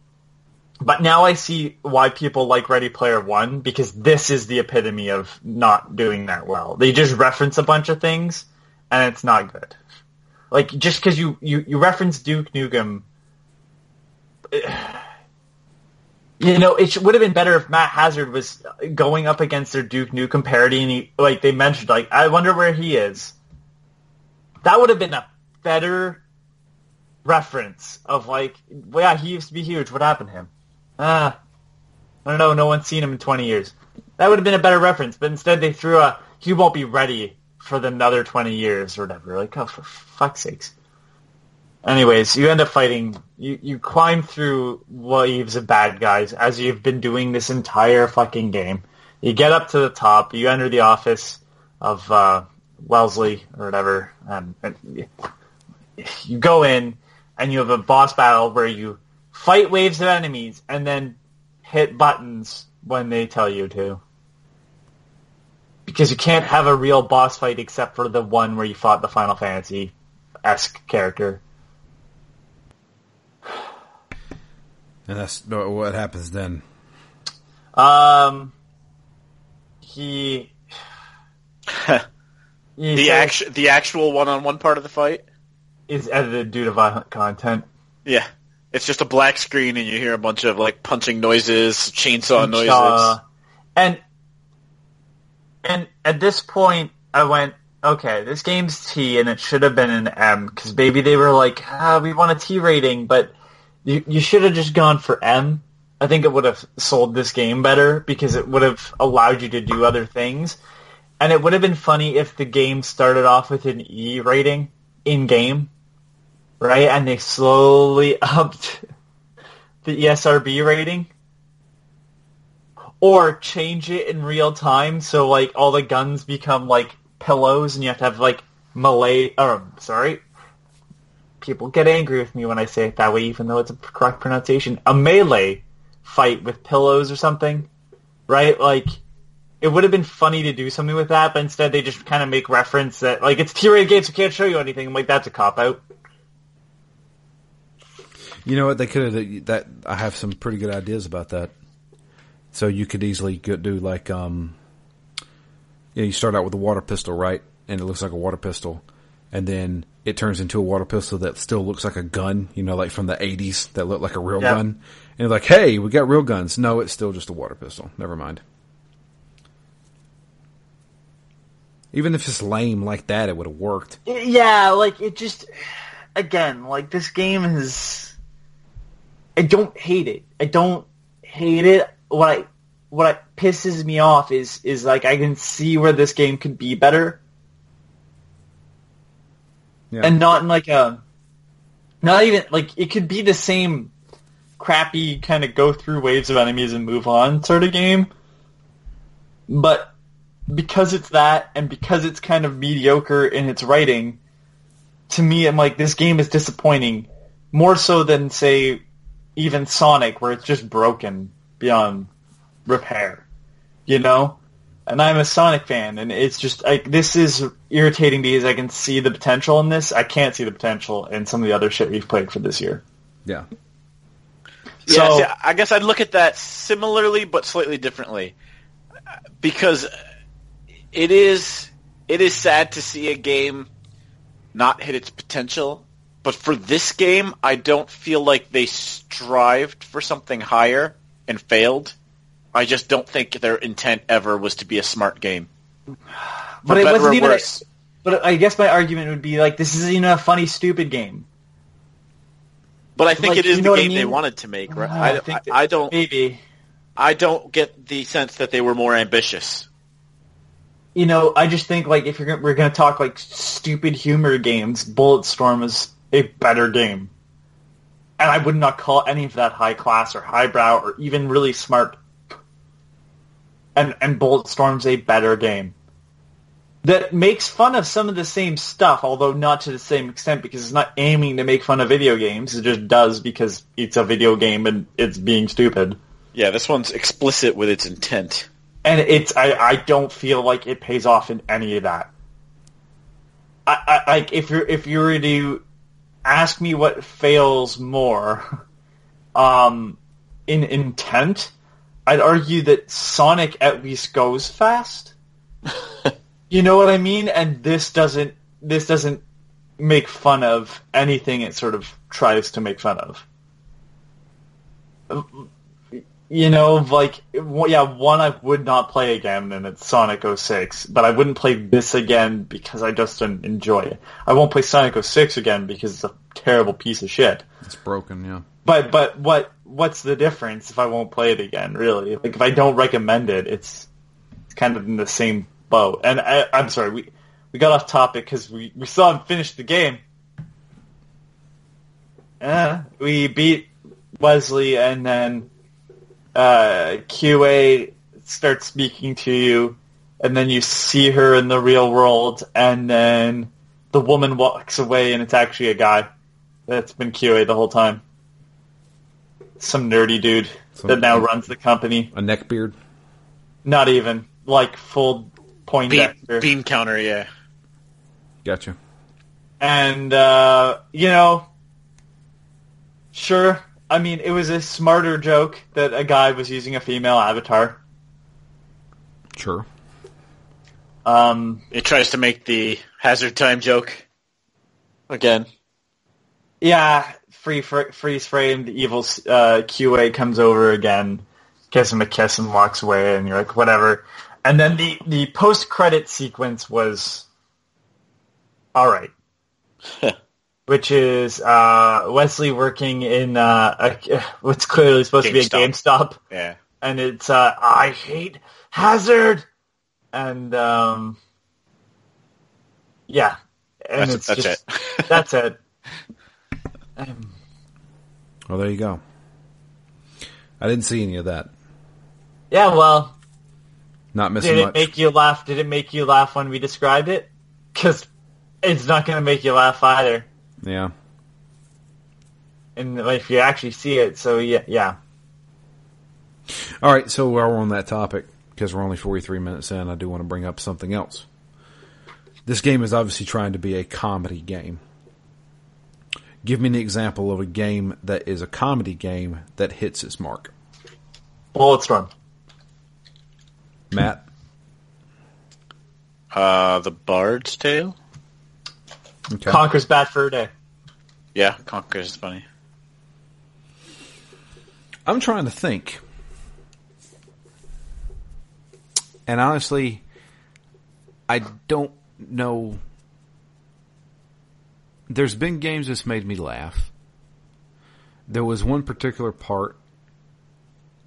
but now I see why people like Ready Player One because this is the epitome of not doing that well. They just reference a bunch of things and it's not good. Like just because you, you, you reference Duke Nukem, <sighs> you know, it would have been better if Matt Hazard was going up against their Duke Nukem parody and he, like they mentioned, like I wonder where he is. That would have been a better reference of like, well, yeah, he used to be huge. What happened to him? Ah, I don't know. No one's seen him in 20 years. That would have been a better reference, but instead they threw a, he won't be ready for the another 20 years or whatever. Like, oh, for fuck's sakes. Anyways, you end up fighting, you, you climb through waves of bad guys as you've been doing this entire fucking game. You get up to the top, you enter the office of, uh, Wellesley or whatever, um, and you go in and you have a boss battle where you fight waves of enemies and then hit buttons when they tell you to. Because you can't have a real boss fight except for the one where you fought the Final Fantasy-esque character. And that's what happens then. Um, he... <laughs> he the says actual the actual one on one part of the fight. is edited due to violent content. Yeah, it's just a black screen and you hear a bunch of like punching noises, chainsaw noises. Uh, and and at this point, I went, okay, this game's T, and it should have been an M because maybe they were like, ah, we want a T rating, but you you should have just gone for M. I think it would have sold this game better because it would have allowed you to do other things, and it would have been funny if the game started off with an E rating in game, right? And they slowly <laughs> upped the ESRB rating or change it in real time so like all the guns become like pillows and you have to have like melee or sorry people get angry with me when I say it that way even though it's a correct pronunciation a melee fight with pillows or something right like it would have been funny to do something with that but instead they just kind of make reference that like it's T-rated games so can't show you anything I'm like that's a cop out You know what? They could have that. I have some pretty good ideas about that. So you could easily do like, um, you know, you start out with a water pistol, right? And it looks like a water pistol, and then it turns into a water pistol that still looks like a gun. You know, like from the '80s that looked like a real Yeah. gun. And you're like, hey, we got real guns. No, it's still just a water pistol. Never mind. Even if it's lame like that, it would have worked. Yeah, like it just again, like this game is I don't hate it. I don't hate it. What I what pisses me off is is like I can see where this game could be better. Yeah. And not in like a not even like it could be the same crappy kind of go through waves of enemies and move on sort of game. But because it's that and because it's kind of mediocre in its writing, to me I'm like this game is disappointing more so than say even Sonic where it's just broken beyond repair. You know? And I'm a Sonic fan and it's just like this is irritating because I can see the potential in this. I can't see the potential in some of the other shit we've played for this year. Yeah. Yeah, see, I guess I'd look at that similarly but slightly differently, because it is it is sad to see a game not hit its potential. But for this game, I don't feel like they strived for something higher and failed. I just don't think their intent ever was to be a smart game. <sighs> For But it better wasn't or even. A, worse. but I guess my argument would be like this isn't even a funny, stupid game. But I think like, it is the what I game they wanted to make. Right? I I, think that- I don't. Maybe I don't get the sense that they were more ambitious. you know. I just think like if you're gonna, we're gonna talk like stupid humor games, Bulletstorm is a better game, and I would not call any of that high class or highbrow or even really smart. And and Bulletstorm's a better game that makes fun of some of the same stuff, although not to the same extent because it's not aiming to make fun of video games. It just does because it's a video game and it's being stupid. Yeah, this one's explicit with its intent. and it's I, I don't feel like it pays off in any of that. I, I like if you're if you were to ask me what fails more, um, in intent, I'd argue that Sonic at least goes fast. <laughs> you know what I mean? And this doesn't this doesn't make fun of anything it sort of tries to make fun of you know, like, yeah, one I would not play again, and it's Sonic 06, but I wouldn't play this again because I just don't enjoy it. I won't play Sonic 06 again because it's a terrible piece of shit. It's broken, yeah. But, but what, what's the difference if I won't play it again, really? Like, if I don't recommend it, it's, it's kind of in the same boat. And I, I'm sorry, we, we got off topic because we, we still haven't finished the game. Uh, we beat Wesley and then uh, QA starts speaking to you, and then you see her in the real world, and then the woman walks away, and it's actually a guy that's been QA the whole time. Some nerdy dude Some- that now runs the company. A neck beard? Not even like full Bean, Poindexter. bean counter, yeah. Gotcha. and uh, you know, sure. I mean, it was a smarter joke that a guy was using a female avatar. Sure. Um, It tries to make the hazard time joke again. yeah, free fr- freeze frame. The evil uh, QA comes over again, gives him a kiss, and walks away. And you're like, whatever. And then the the post credit sequence was all right. <laughs> which is uh, Wesley working in uh, a, <laughs> what's clearly supposed to be a GameStop, Yeah. and it's uh, I hate Hazard, and um, yeah, and That's, it's that's just it. <laughs> that's it. Um, Well, there you go. I didn't see any of that. yeah, well, Not missing did it much. make you laugh? Did it make you laugh when we described it? Because it's not going to make you laugh either. Yeah. And if you actually see it, so yeah, yeah. All right, so while we're on that topic, because we're only 43 minutes in, I do want to bring up something else. This game is obviously trying to be a comedy game. Give me an example of a game that is a comedy game that hits its mark. Bulletstorm. Matt? Uh, the Bard's Tale? Okay. Conker's Bad for a Day. Yeah, Conker's is funny. I'm trying to think. And honestly, I don't know. There's been games that's made me laugh. There was one particular part.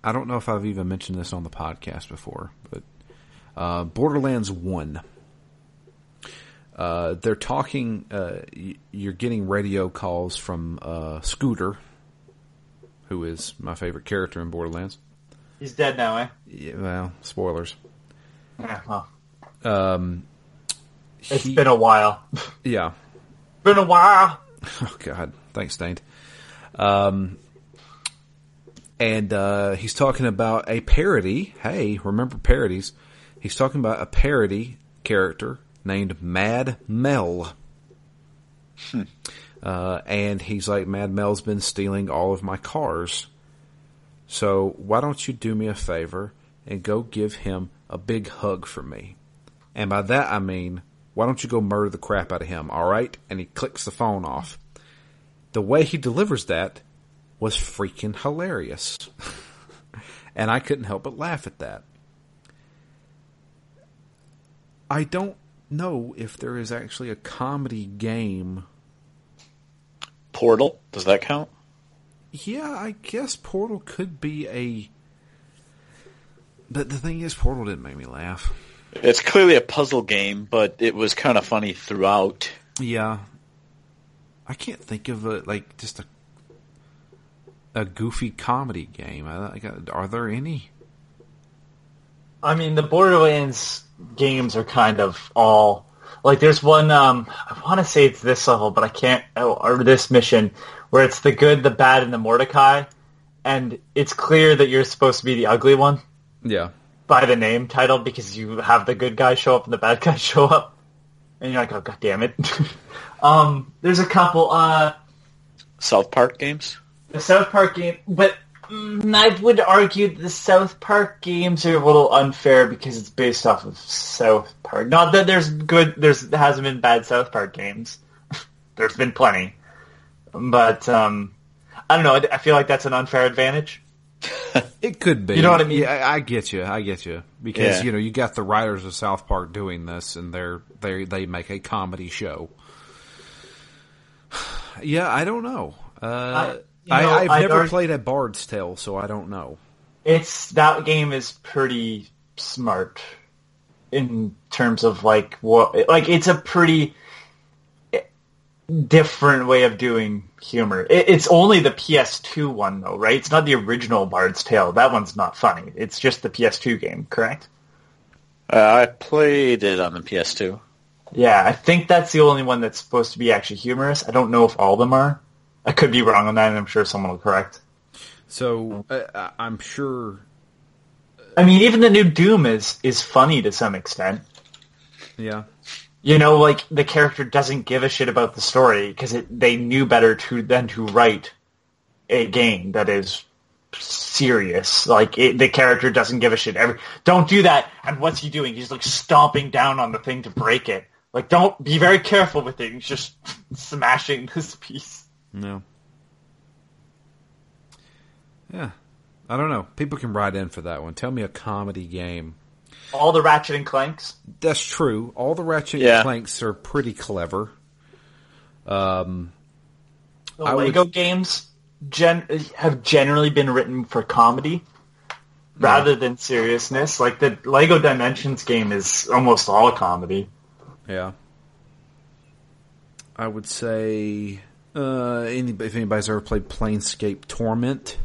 I don't know if I've even mentioned this on the podcast before, but uh, Borderlands 1. Uh, they're talking, uh, y- you're getting radio calls from uh, Scooter, who is my favorite character in Borderlands. He's dead now, eh? Yeah, well, spoilers. Yeah, well, Um, it's he- been a while. <laughs> yeah. been a while. <laughs> Oh God, thanks, Stained. Um, and uh, he's talking about a parody. Hey, remember parodies? He's talking about a parody character named Mad Mel. Uh, and he's like, Mad Mel's been stealing all of my cars. So why don't you do me a favor and go give him a big hug for me? And by that I mean, why don't you go murder the crap out of him, alright? And he clicks the phone off. The way he delivers that was freaking hilarious. <laughs> and I couldn't help but laugh at that. I don't know if there is actually a comedy game. Portal, does that count? Yeah, I guess Portal could be a. But the thing is, Portal didn't make me laugh. It's clearly a puzzle game, but it was kind of funny throughout. Yeah. I can't think of a like just a a goofy comedy game. I, I got, are there any? I mean, the Borderlands games are kind of all like. There's one. Um, I want to say it's this level, but I can't. oh, Or this mission where it's the good, the bad, and the Mordecai, and it's clear that you're supposed to be the ugly one Yeah. by the name title because you have the good guy show up and the bad guy <laughs> show up, and you're like, oh god damn it. <laughs> um, there's a couple. Uh, South Park games? the South Park game, but I would argue the South Park games are a little unfair because it's based off of South Park. Not that there's good, there's hasn't been bad South Park games. <laughs> there's been plenty, but um, I don't know. I, I feel like that's an unfair advantage. <laughs> It could be. You know what I mean? Yeah, I, I get you. I get you because Yeah. you know you got the writers of South Park doing this, and they're they they make a comedy show. <sighs> yeah, I don't know. Uh, you I, know, I've I'd never argue- played a Bard's Tale, so I don't know. It's that game is pretty smart in terms of like what like it's a pretty different way of doing humor. It, it's only the PS2 one though, right? It's not the original Bard's Tale. That one's not funny. It's just the PS2 game, correct? Uh, I played it on the PS2. Yeah, I think that's the only one that's supposed to be actually humorous. I don't know if all of them are. I could be wrong on that, and I'm sure someone will correct. So uh, I'm sure. I mean, even the new Doom is is funny to some extent. Yeah, You know, like the character doesn't give a shit about the story because they knew better to than to write a game that is serious. Like it, the character doesn't give a shit. Every don't do that. And what's he doing? He's like stomping down on the thing to break it. Like don't be very careful with it. He's just <laughs> smashing this piece. No. Yeah, I don't know. People can write in for that one. Tell me a comedy game. All the Ratchet and Clanks. That's true. All the Ratchet Yeah. and Clanks are pretty clever. Um, The I would- Lego games gen- have generally been written for comedy rather than seriousness. Like the Lego Dimensions game is almost all comedy. Yeah. I would say uh, any, if anybody's ever played Planescape Torment,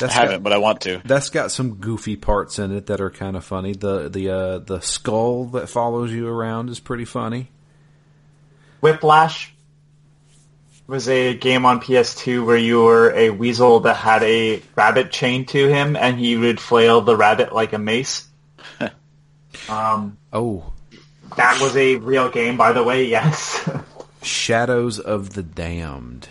I haven't, got, but I want to. that's got some goofy parts in it that are kind of funny. The the uh, the skull that follows you around is pretty funny. Whiplash was a game on PS2 where you were a weasel that had a rabbit chained to him, and he would flail the rabbit like a mace. <laughs> um, Oh, that was a real game, by the way. Yes. <laughs> Shadows of the Damned.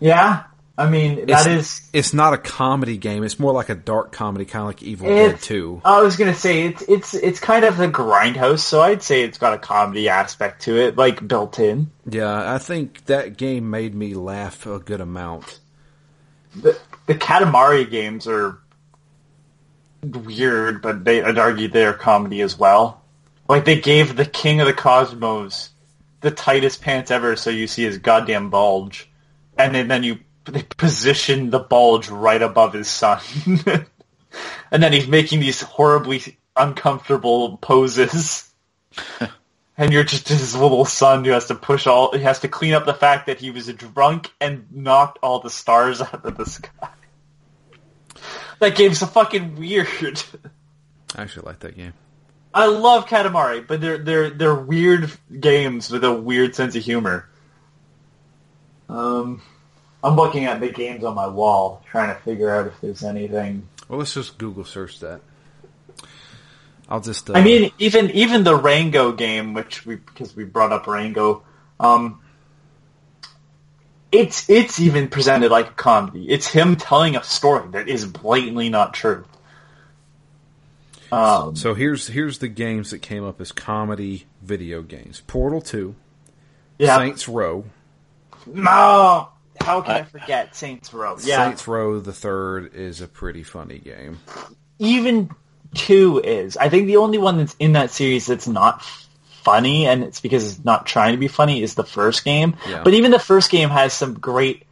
yeah. I mean, It's, that is. It's not a comedy game. It's more like a dark comedy, kind of like Evil Dead Two. I was gonna say it's it's it's kind of the grindhouse, so I'd say it's got a comedy aspect to it, like built in. Yeah, I think that game made me laugh a good amount. The the Katamari games are weird, but they I'd argue they're comedy as well. Like they gave the king of the cosmos the tightest pants ever, so you see his goddamn bulge, and then, then you they position the bulge right above his son, <laughs> and then he's making these horribly uncomfortable poses. <laughs> and you're just his little son who has to push all, he has to clean up the fact that he was drunk and knocked all the stars <laughs> out of the sky. That game's so fucking weird. I actually like that game. I love Katamari, but they're they're they're weird games with a weird sense of humor. Um, I'm looking at the games on my wall, trying to figure out if there's anything. Well, let's just Google search that. I'll just. Uh, I mean, even even the Rango game, which we because we brought up Rango, um, it's it's even presented like a comedy. It's him telling a story that is blatantly not true. Um, so here's here's the games that came up as comedy video games: Portal Two, yeah. Saints Row. No, how can I, I forget Saints Row? Yeah, Saints Row the third is a pretty funny game. Even two is. I think the only one that's in that series that's not funny, and it's because it's not trying to be funny, is the first game. Yeah. But even the first game has some great.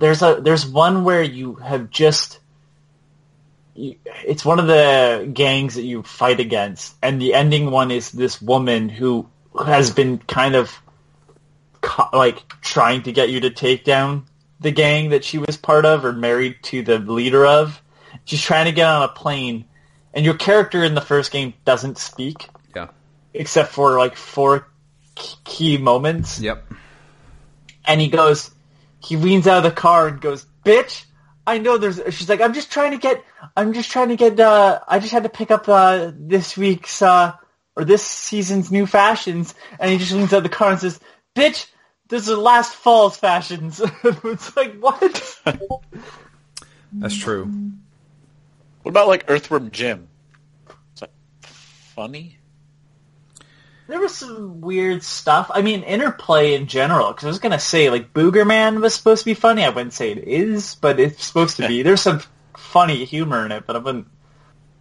There's a there's one where you have just. It's one of the gangs that you fight against, and the ending one is this woman who has been kind of like trying to get you to take down the gang that she was part of or married to the leader of. She's trying to get on a plane and your character in the first game doesn't speak. Yeah. Except for like four key moments. Yep. And he goes, he leans out of the car and goes, "Bitch, I know there's." She's like, "I'm just trying to get, I'm just trying to get. uh I just had to pick up uh this week's uh or this season's new fashions." And he just leans out the car and says, "Bitch." This is last fall's fashions. <laughs> it's like what? That's true. What about like Earthworm Jim? Is that funny? There was some weird stuff. I mean, interplay in general. Because I was gonna say like Boogerman was supposed to be funny. I wouldn't say it is, but it's supposed to be. <laughs> There's some funny humor in it, but I wouldn't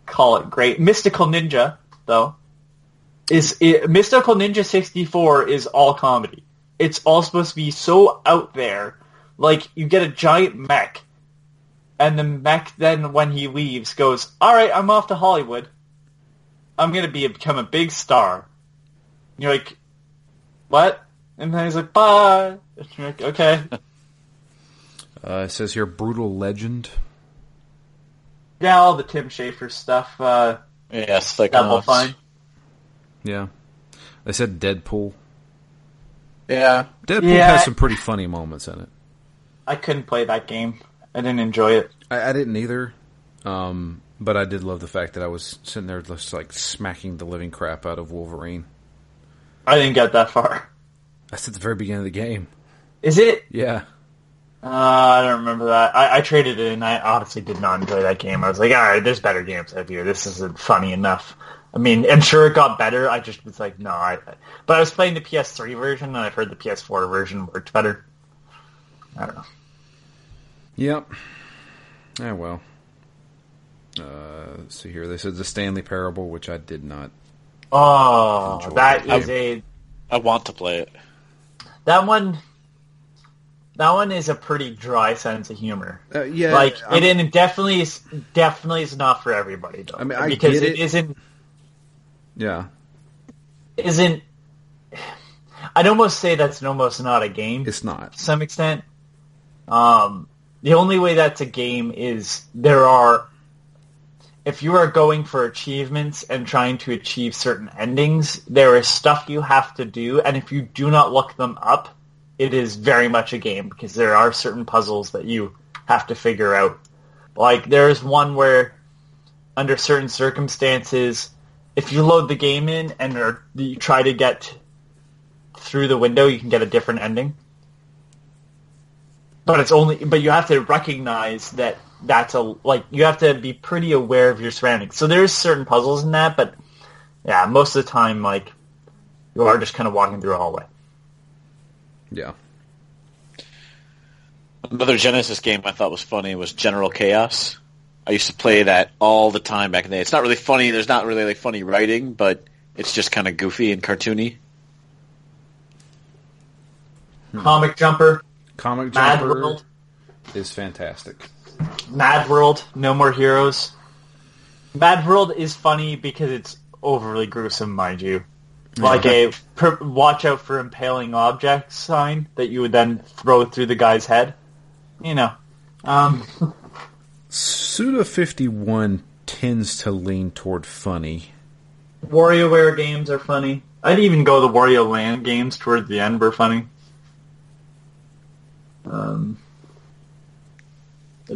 call it great. Mystical Ninja, though, is it, Mystical Ninja 64 is all comedy. It's all supposed to be so out there. Like you get a giant mech and the mech then, when he leaves, goes, all right, I'm off to Hollywood. I'm going to be become a big star. And you're like, what? And then he's like, bye. And you're like, okay. <laughs> Uh, it says here, Brutal Legend. Yeah, all the Tim Schafer stuff. Uh, yes, like Double Fine. Yeah. They said Deadpool. Yeah. Deadpool Yeah. has some pretty funny moments in it. I couldn't play that game. I didn't enjoy it. I, I didn't either, um, but I did love the fact that I was sitting there just like smacking the living crap out of Wolverine. I didn't get that far. That's at the very beginning of the game. Is it? Yeah. Uh, I don't remember that. I, I traded it, and I honestly did not enjoy that game. I was like, all right, there's better games out here. This isn't funny enough. I mean, I'm sure it got better. I just was like, no. I, but I was playing the PS3 version, and I've heard the PS4 version worked better. I don't know. Yep. Yeah, well. Uh, let's see here. They said the Stanley Parable, which I did not. Oh, Enjoy that it. is a I want to play it. that one. That one is a pretty dry sense of humor. Uh, yeah, like I'm- it, it definitely is definitely is not for everybody though. I mean, I because get it it. isn't Yeah, isn't. I'd almost say that's almost not a game it's not. to some extent. Um, the only way that's a game is there are, if you are going for achievements and trying to achieve certain endings, there is stuff you have to do, and if you do not look them up, it is very much a game because there are certain puzzles that you have to figure out. Like there's one where, under certain circumstances, if you load the game in and are, you try to get through the window, you can get a different ending but it's only but you have to recognize that that's a like you have to be pretty aware of your surroundings so there's certain puzzles in that but yeah most of the time like you are just kind of walking through a hallway Yeah. Another Genesis game I thought was funny was General Chaos. I used to play that all the time back in the day. It's not really funny. There's not really like funny writing, but it's just kind of goofy and cartoony. Hmm. Comic Jumper, Comic Mad Jumper World, is fantastic. Mad World, No More Heroes. Mad World is funny because it's overly gruesome, mind you. Like a per, watch out for impaling objects sign that you would then throw through the guy's head. You know. Um, Suda fifty one tends to lean toward funny. WarioWare games are funny. I'd even go the Wario Land games towards the end were funny. Um,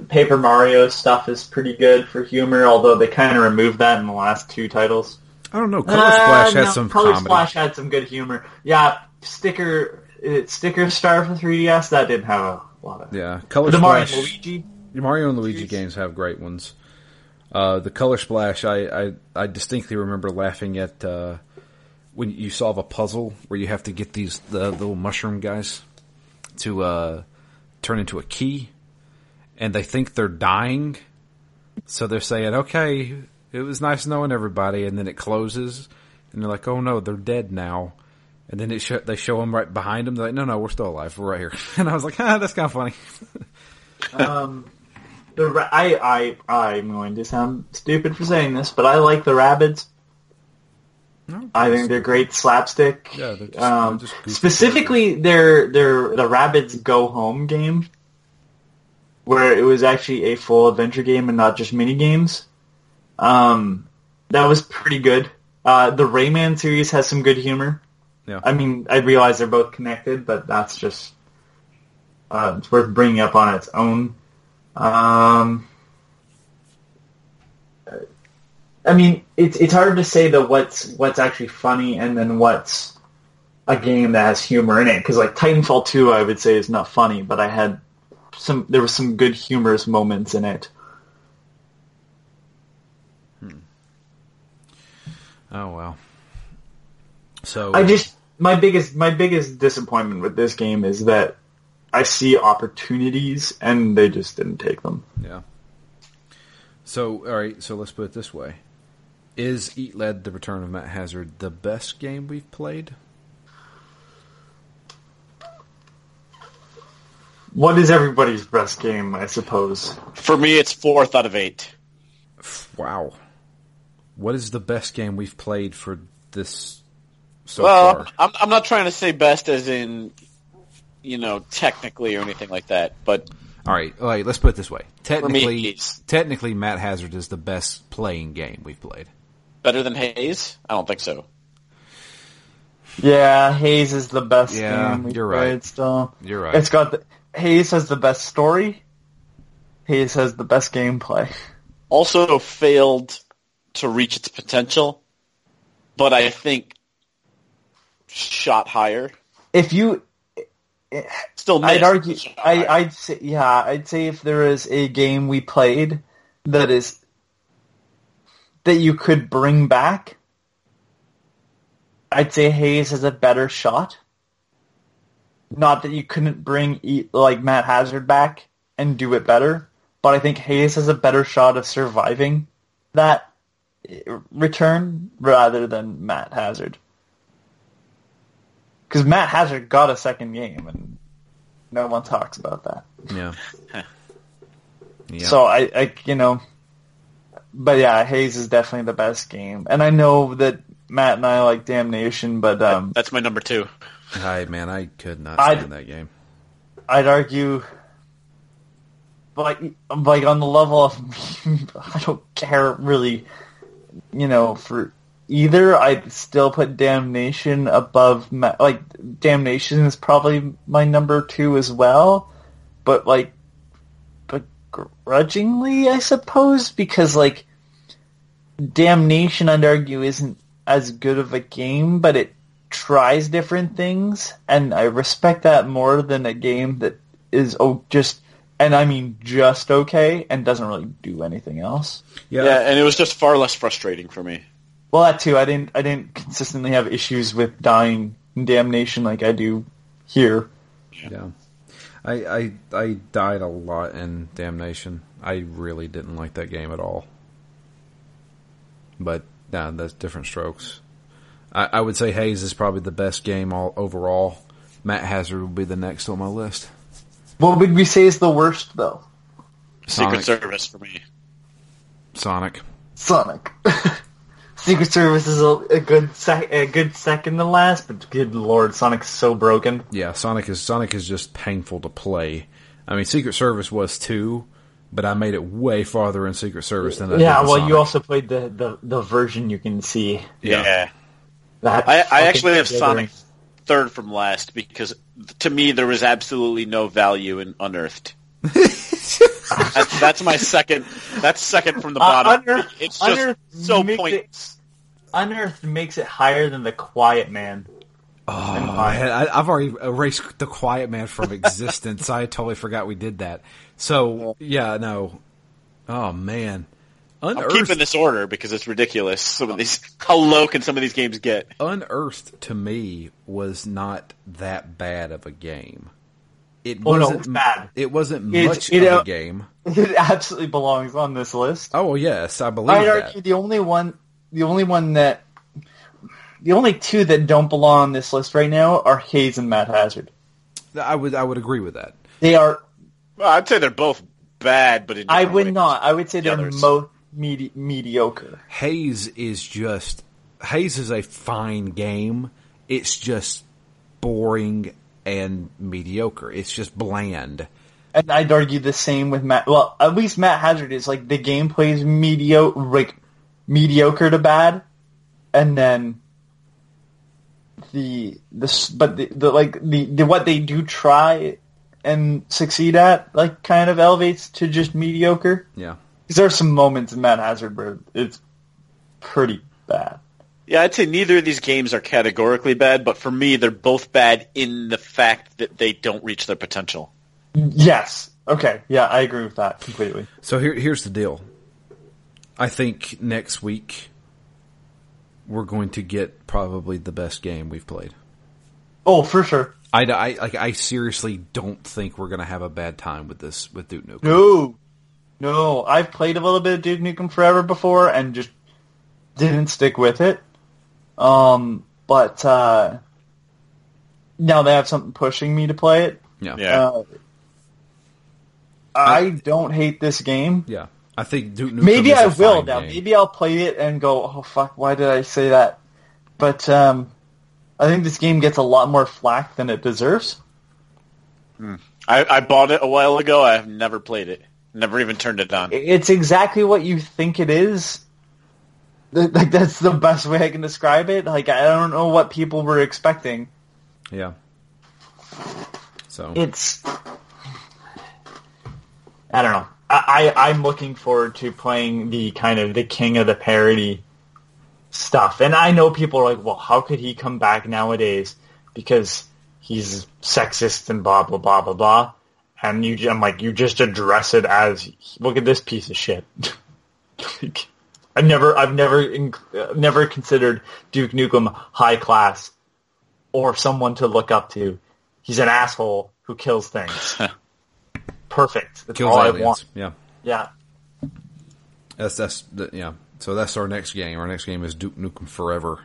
Paper Mario stuff is pretty good for humor, although they kind of removed that in the last two titles. I don't know. Color Uh, Splash has no, some Color comedy. Splash had some good humor. Yeah, Sticker uh, Sticker Star for 3DS that didn't have a lot of. Yeah, Color The Mario Splash. and Luigi. Mario and Luigi series. games have great ones. Uh, the Color Splash, I, I, I distinctly remember laughing at uh, when you solve a puzzle where you have to get these the little mushroom guys to uh, turn into a key, and they think they're dying, so they're saying, "Okay, it was nice knowing everybody," and then it closes, and they're like, "Oh no, they're dead now." And then it sh- they show them right behind them. They're like, "No, no, we're still alive. We're right here." <laughs> And I was like, "Ah, that's kind of funny." <laughs> Um, the ra- I I I'm going to sound stupid for saying this, but I like the Rabbids. No, I think they're great slapstick. Yeah, they're just- um, they're just specifically, their their the Rabbids go home game, where it was actually a full adventure game and not just mini games. Um, that was pretty good. Uh, the Rayman series has some good humor. Yeah. I mean, I realize they're both connected, but that's just uh, it's worth bringing up on its own. Um, I mean, it's it's hard to say that what's what's actually funny and then what's a game that has humor in it. Because like Titanfall two, I would say is not funny, but I had some there were some good humorous moments in it. Hmm. Oh well. So I just my biggest my biggest disappointment with this game is that I see opportunities and they just didn't take them. yeah. So all right, so let's put it this way: Is Eat Lead: The Return of Matt Hazard the best game we've played? What is everybody's best game? I suppose. For me, it's fourth out of eight. Wow. What is the best game we've played for this so well, far? I'm, I'm not trying to say best as in, you know, technically or anything like that, but All right, all right. Let's put it this way: technically, it's- technically, Matt Hazard is the best playing game we've played. better than Haze? I don't think so. Yeah, Haze is the best Yeah, game. we've you're right. Still, You're right. it's got the Haze has the best story. Haze has the best gameplay. Also failed to reach its potential, but I think shot higher. If you, Still missed. I'd argue, I. I'd say, yeah, I'd say if there is a game we played that is that you could bring back, I'd say Haze has a better shot. Not that you couldn't bring E- like Matt Hazard back and do it better, but I think Haze has a better shot of surviving that return rather than Matt Hazard. Because Matt Hazard got a second game, and no one talks about that. yeah. <laughs> yeah. So I, I, you know, but yeah, Haze is definitely the best game, and I know that Matt and I like Damnation, but um, That's my number two. Hi, man. I could not I'd- that game. I'd argue, like, like on the level of, <laughs> I don't care really, you know, for either. I'd still put Damnation above, Ma- like, Damnation is probably my number two as well, but like, begrudgingly, I suppose, because like, Damnation, I'd argue, isn't as good of a game, but it tries different things, and I respect that more than a game that is oh just, and I mean just okay, and doesn't really do anything else. Yeah. Yeah, and it was just far less frustrating for me. Well, that too. I didn't. I didn't consistently have issues with dying in Damnation like I do here. Yeah. I, I I died a lot in Damnation. I really didn't like that game at all. But nah, that's different strokes. I, I would say Haze is probably the best game all overall. Matt Hazard will be the next on my list. What would we say is the worst though? Secret Service for me. Sonic. Sonic. <laughs> Secret Service is a, a good sec- a good second to last, but good lord, Sonic's so broken. Yeah, Sonic is Sonic is just painful to play. I mean, Secret Service was too, but I made it way farther in Secret Service than I did yeah, well, Sonic. you also played the, the, the version you can see. Yeah. That I, I actually have jittering. Sonic third from last because to me there was absolutely no value in Unearthed. <laughs> that's, that's my second. That's second from the Uh, bottom. Unearthed- it's just Unearthed so makes pointless. Unearthed makes it higher than the Quiet Man. Oh, I, I've already erased the Quiet Man from <laughs> existence. I totally forgot we did that. So yeah, no. Oh man, I'm keeping this order because it's ridiculous. Some of these, <laughs> how low can some of these games get? Unearthed to me was not that bad of a game. It Oh, wasn't it's bad. It wasn't It's- much it, of uh, a game. <laughs> It absolutely belongs on this list. Oh yes, I believe I'd that. argue the only one, the only one that, the only two that don't belong on this list right now are Haze and Matt Hazard. I would I would agree with that. They are. Well, I'd say they're both bad, but in I would ways. not. I would say they're others. most medi- mediocre. Haze is just Haze is a fine game. It's just boring and mediocre. It's just bland. And I'd argue the same with Matt. Well, at least Matt Hazard is like the gameplay is mediocre, like mediocre to bad, and then the this, but the, the like the, the what they do try and succeed at like kind of elevates to just mediocre. Yeah. Because there are some moments in Matt Hazard where it's pretty bad. Yeah, I'd say neither of these games are categorically bad, but for me, they're both bad in the fact that they don't reach their potential. Yes. Okay. Yeah, I agree with that completely. So here here's the deal. I think next week we're going to get probably the best game we've played. Oh, for sure. I, I like I seriously don't think we're going to have a bad time with this with Duke Nukem. No, no. I've played a little bit of Duke Nukem Forever before and just didn't stick with it. Um, but uh, now they have something pushing me to play it. Yeah. Yeah. Uh, I don't hate this game. Yeah. I think Duke Nukem Maybe is a I will fine now. game. Maybe I'll play it and go, "Oh fuck, why did I say that?" But um, I think this game gets a lot more flack than it deserves. I, I bought it a while ago. I've never played it. Never even turned it on. It's exactly what you think it is. Like that's the best way I can describe it. Like I don't know what people were expecting. Yeah. So It's I don't know. I, I I'm looking forward to playing the kind of the king of the parody stuff. And I know people are like, well, how could he come back nowadays? Because he's sexist and blah blah blah blah blah. And you, I'm like, you just address it as, look at this piece of shit. <laughs> like, I've never, I've never, uh, never considered Duke Nukem high class or someone to look up to. He's an asshole who kills things. <laughs> Perfect. That's kills all I want. Yeah. Yeah. That's that's the, yeah. So that's our next game. Our next game is Duke Nukem Forever,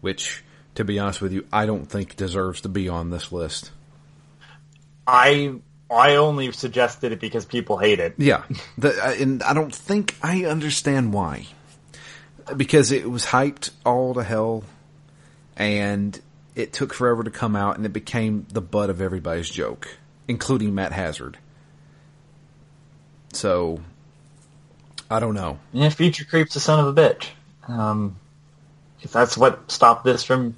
which, to be honest with you, I don't think deserves to be on this list. I, I only suggested it because people hate it. Yeah, the, and I don't think I understand why. Because it was hyped all to hell, and it took forever to come out, and it became the butt of everybody's joke, including Matt Hazard. So, I don't know. Yeah, Feature creep's a son of a bitch. Um, if that's what stopped this from,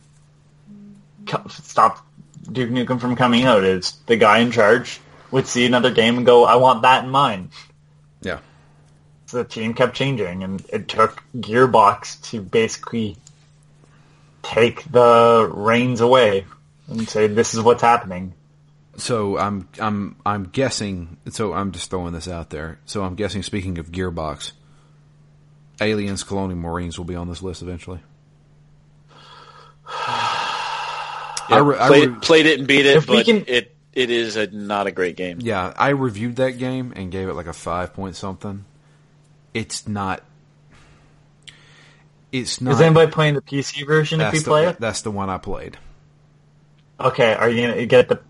stopped Duke Nukem from coming out, is the guy in charge would see another game and go, I want that in mine. Yeah, So the team kept changing, and it took Gearbox to basically take the reins away and say, this is what's happening. So I'm I'm I'm guessing. So I'm just throwing this out there. So I'm guessing. Speaking of Gearbox, Aliens, Colonial Marines will be on this list eventually. Yeah, <sighs> I re- I played, re- played it and beat it, If but can- it it is a not a great game. Yeah, I reviewed that game and gave it like a five point something. It's not. It's not. Is anybody playing the PC version if you the, play it? That's the one I played. Okay, are you gonna get the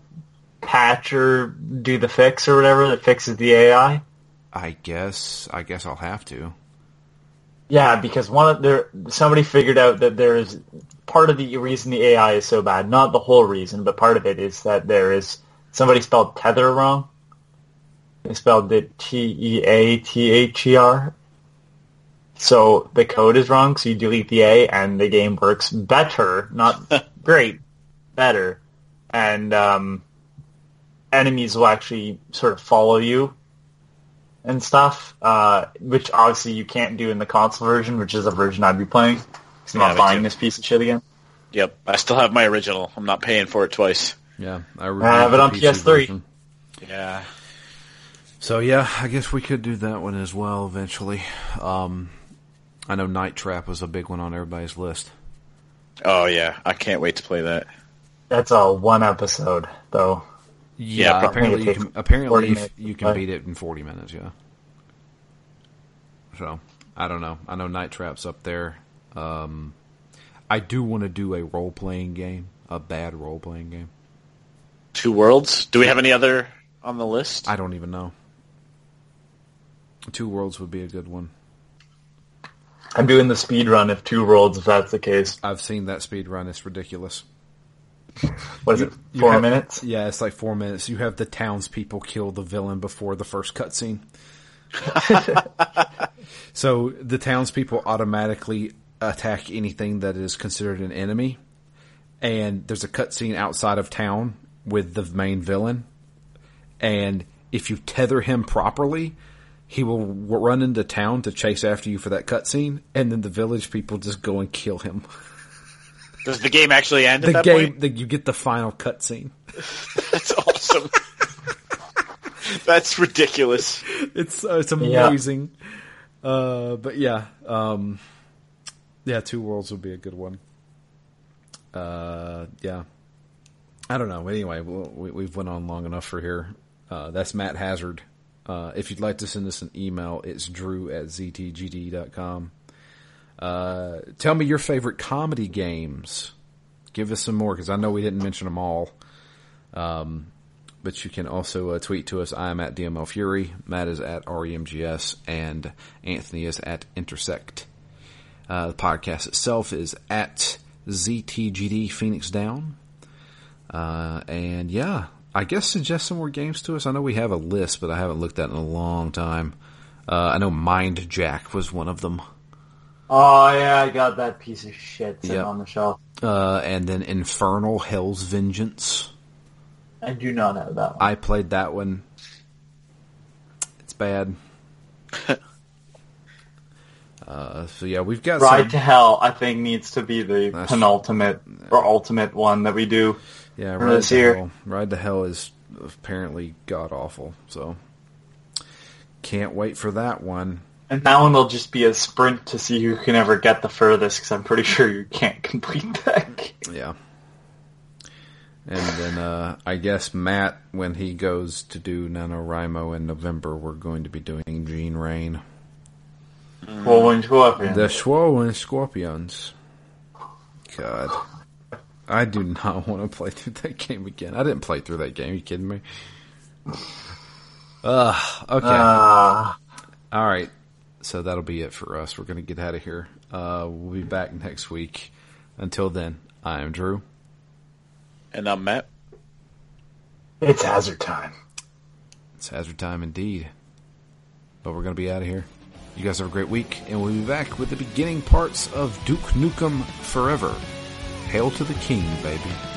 patch or do the fix or whatever that fixes the AI? I guess. I guess I'll have to. Yeah, because one of there somebody figured out that there is part of the reason the AI is so bad, not the whole reason, but part of it is that there is somebody spelled tether wrong. They spelled it T E A T H E R. So the code is wrong, so you delete the A and the game works better, not <laughs> great, better. And um, enemies will actually sort of follow you and stuff, uh, which obviously you can't do in the console version, which is the version I'd be playing. I'm Yeah, not buying too. this piece of shit again. Yep, I still have my original. I'm not paying for it twice. Yeah, I I have it on the PS3. version. Yeah. So yeah, I guess we could do that one as well eventually. Um, I know Night Trap was a big one on everybody's list. Oh yeah, I can't wait to play that. That's a one episode, though. Yeah, probably. apparently you can apparently minutes you can play. beat it in forty minutes. Yeah. So I don't know. I know Night Trap's up there. Um, I do want to do a role playing game, a bad role playing game. Two Worlds. Do we have any other on the list? I don't even know. Two Worlds would be a good one. I'm doing the speed run of two worlds if that's the case. I've seen that speed run. It's ridiculous. What is it? Four have- minutes? Yeah, it's like four minutes. You have the townspeople kill the villain before the first cutscene. <laughs> so the townspeople automatically attack anything that is considered an enemy, and there's a cutscene outside of town with the main villain, and if you tether him properly, he will run into town to chase after you for that cutscene, and then the village people just go and kill him. <laughs> Does the game actually end The at that game, point? the, you get the final cutscene. <laughs> That's awesome. <laughs> That's ridiculous. It's uh, it's Yeah. amazing. Uh, but yeah, um, yeah, Two Worlds would be a good one. Uh, yeah, I don't know. Anyway, we, we've went on long enough for here. Uh, that's Matt Hazard. Uh, if you'd like to send us an email, it's drew at ztgd.com. Uh, tell me your favorite comedy games. Give us some more because I know we didn't mention them all. Um, but you can also uh, tweet to us. I'm at DML Fury. Matt is at REMGS, and Anthony is at Intersect. Uh, the podcast itself is at ZTGD Phoenix Down. Uh, and yeah, I guess suggest some more games to us. I know we have a list, but I haven't looked at it in a long time. Uh, I know Mindjack was one of them. Oh yeah, I got that piece of shit sitting Yep. on the shelf. Uh, and then Infernal Hell's Vengeance. I do not have that one. I played that one. It's bad. <laughs> uh, so yeah, we've got Ride some, to Hell, I think, needs to be the That's- penultimate or ultimate one that we do. Yeah, Ride this to year. Hell. Ride to Hell is apparently god awful. So can't wait for that one. And that one will just be a sprint to see who can ever get the furthest, because I'm pretty <laughs> sure you can't complete that game. Yeah. And then uh, I guess Matt, when he goes to do NaNoWriMo in November, we're going to be doing Gene Rain. Well, when Scorpion. The Swollen Scorpions. God. I do not <laughs> want to play through that game again. I didn't play through that game. you kidding me? Ugh. Okay. Ah, All right. So that'll be it for us. We're going to get out of here. Uh, we'll be back next week. Until then, I am Drew. And I'm Matt. it's hazard time. It's hazard time indeed. But we're going to be out of here. You guys have a great week, and we'll be back with the beginning parts of Duke Nukem Forever. Hail to the King, baby.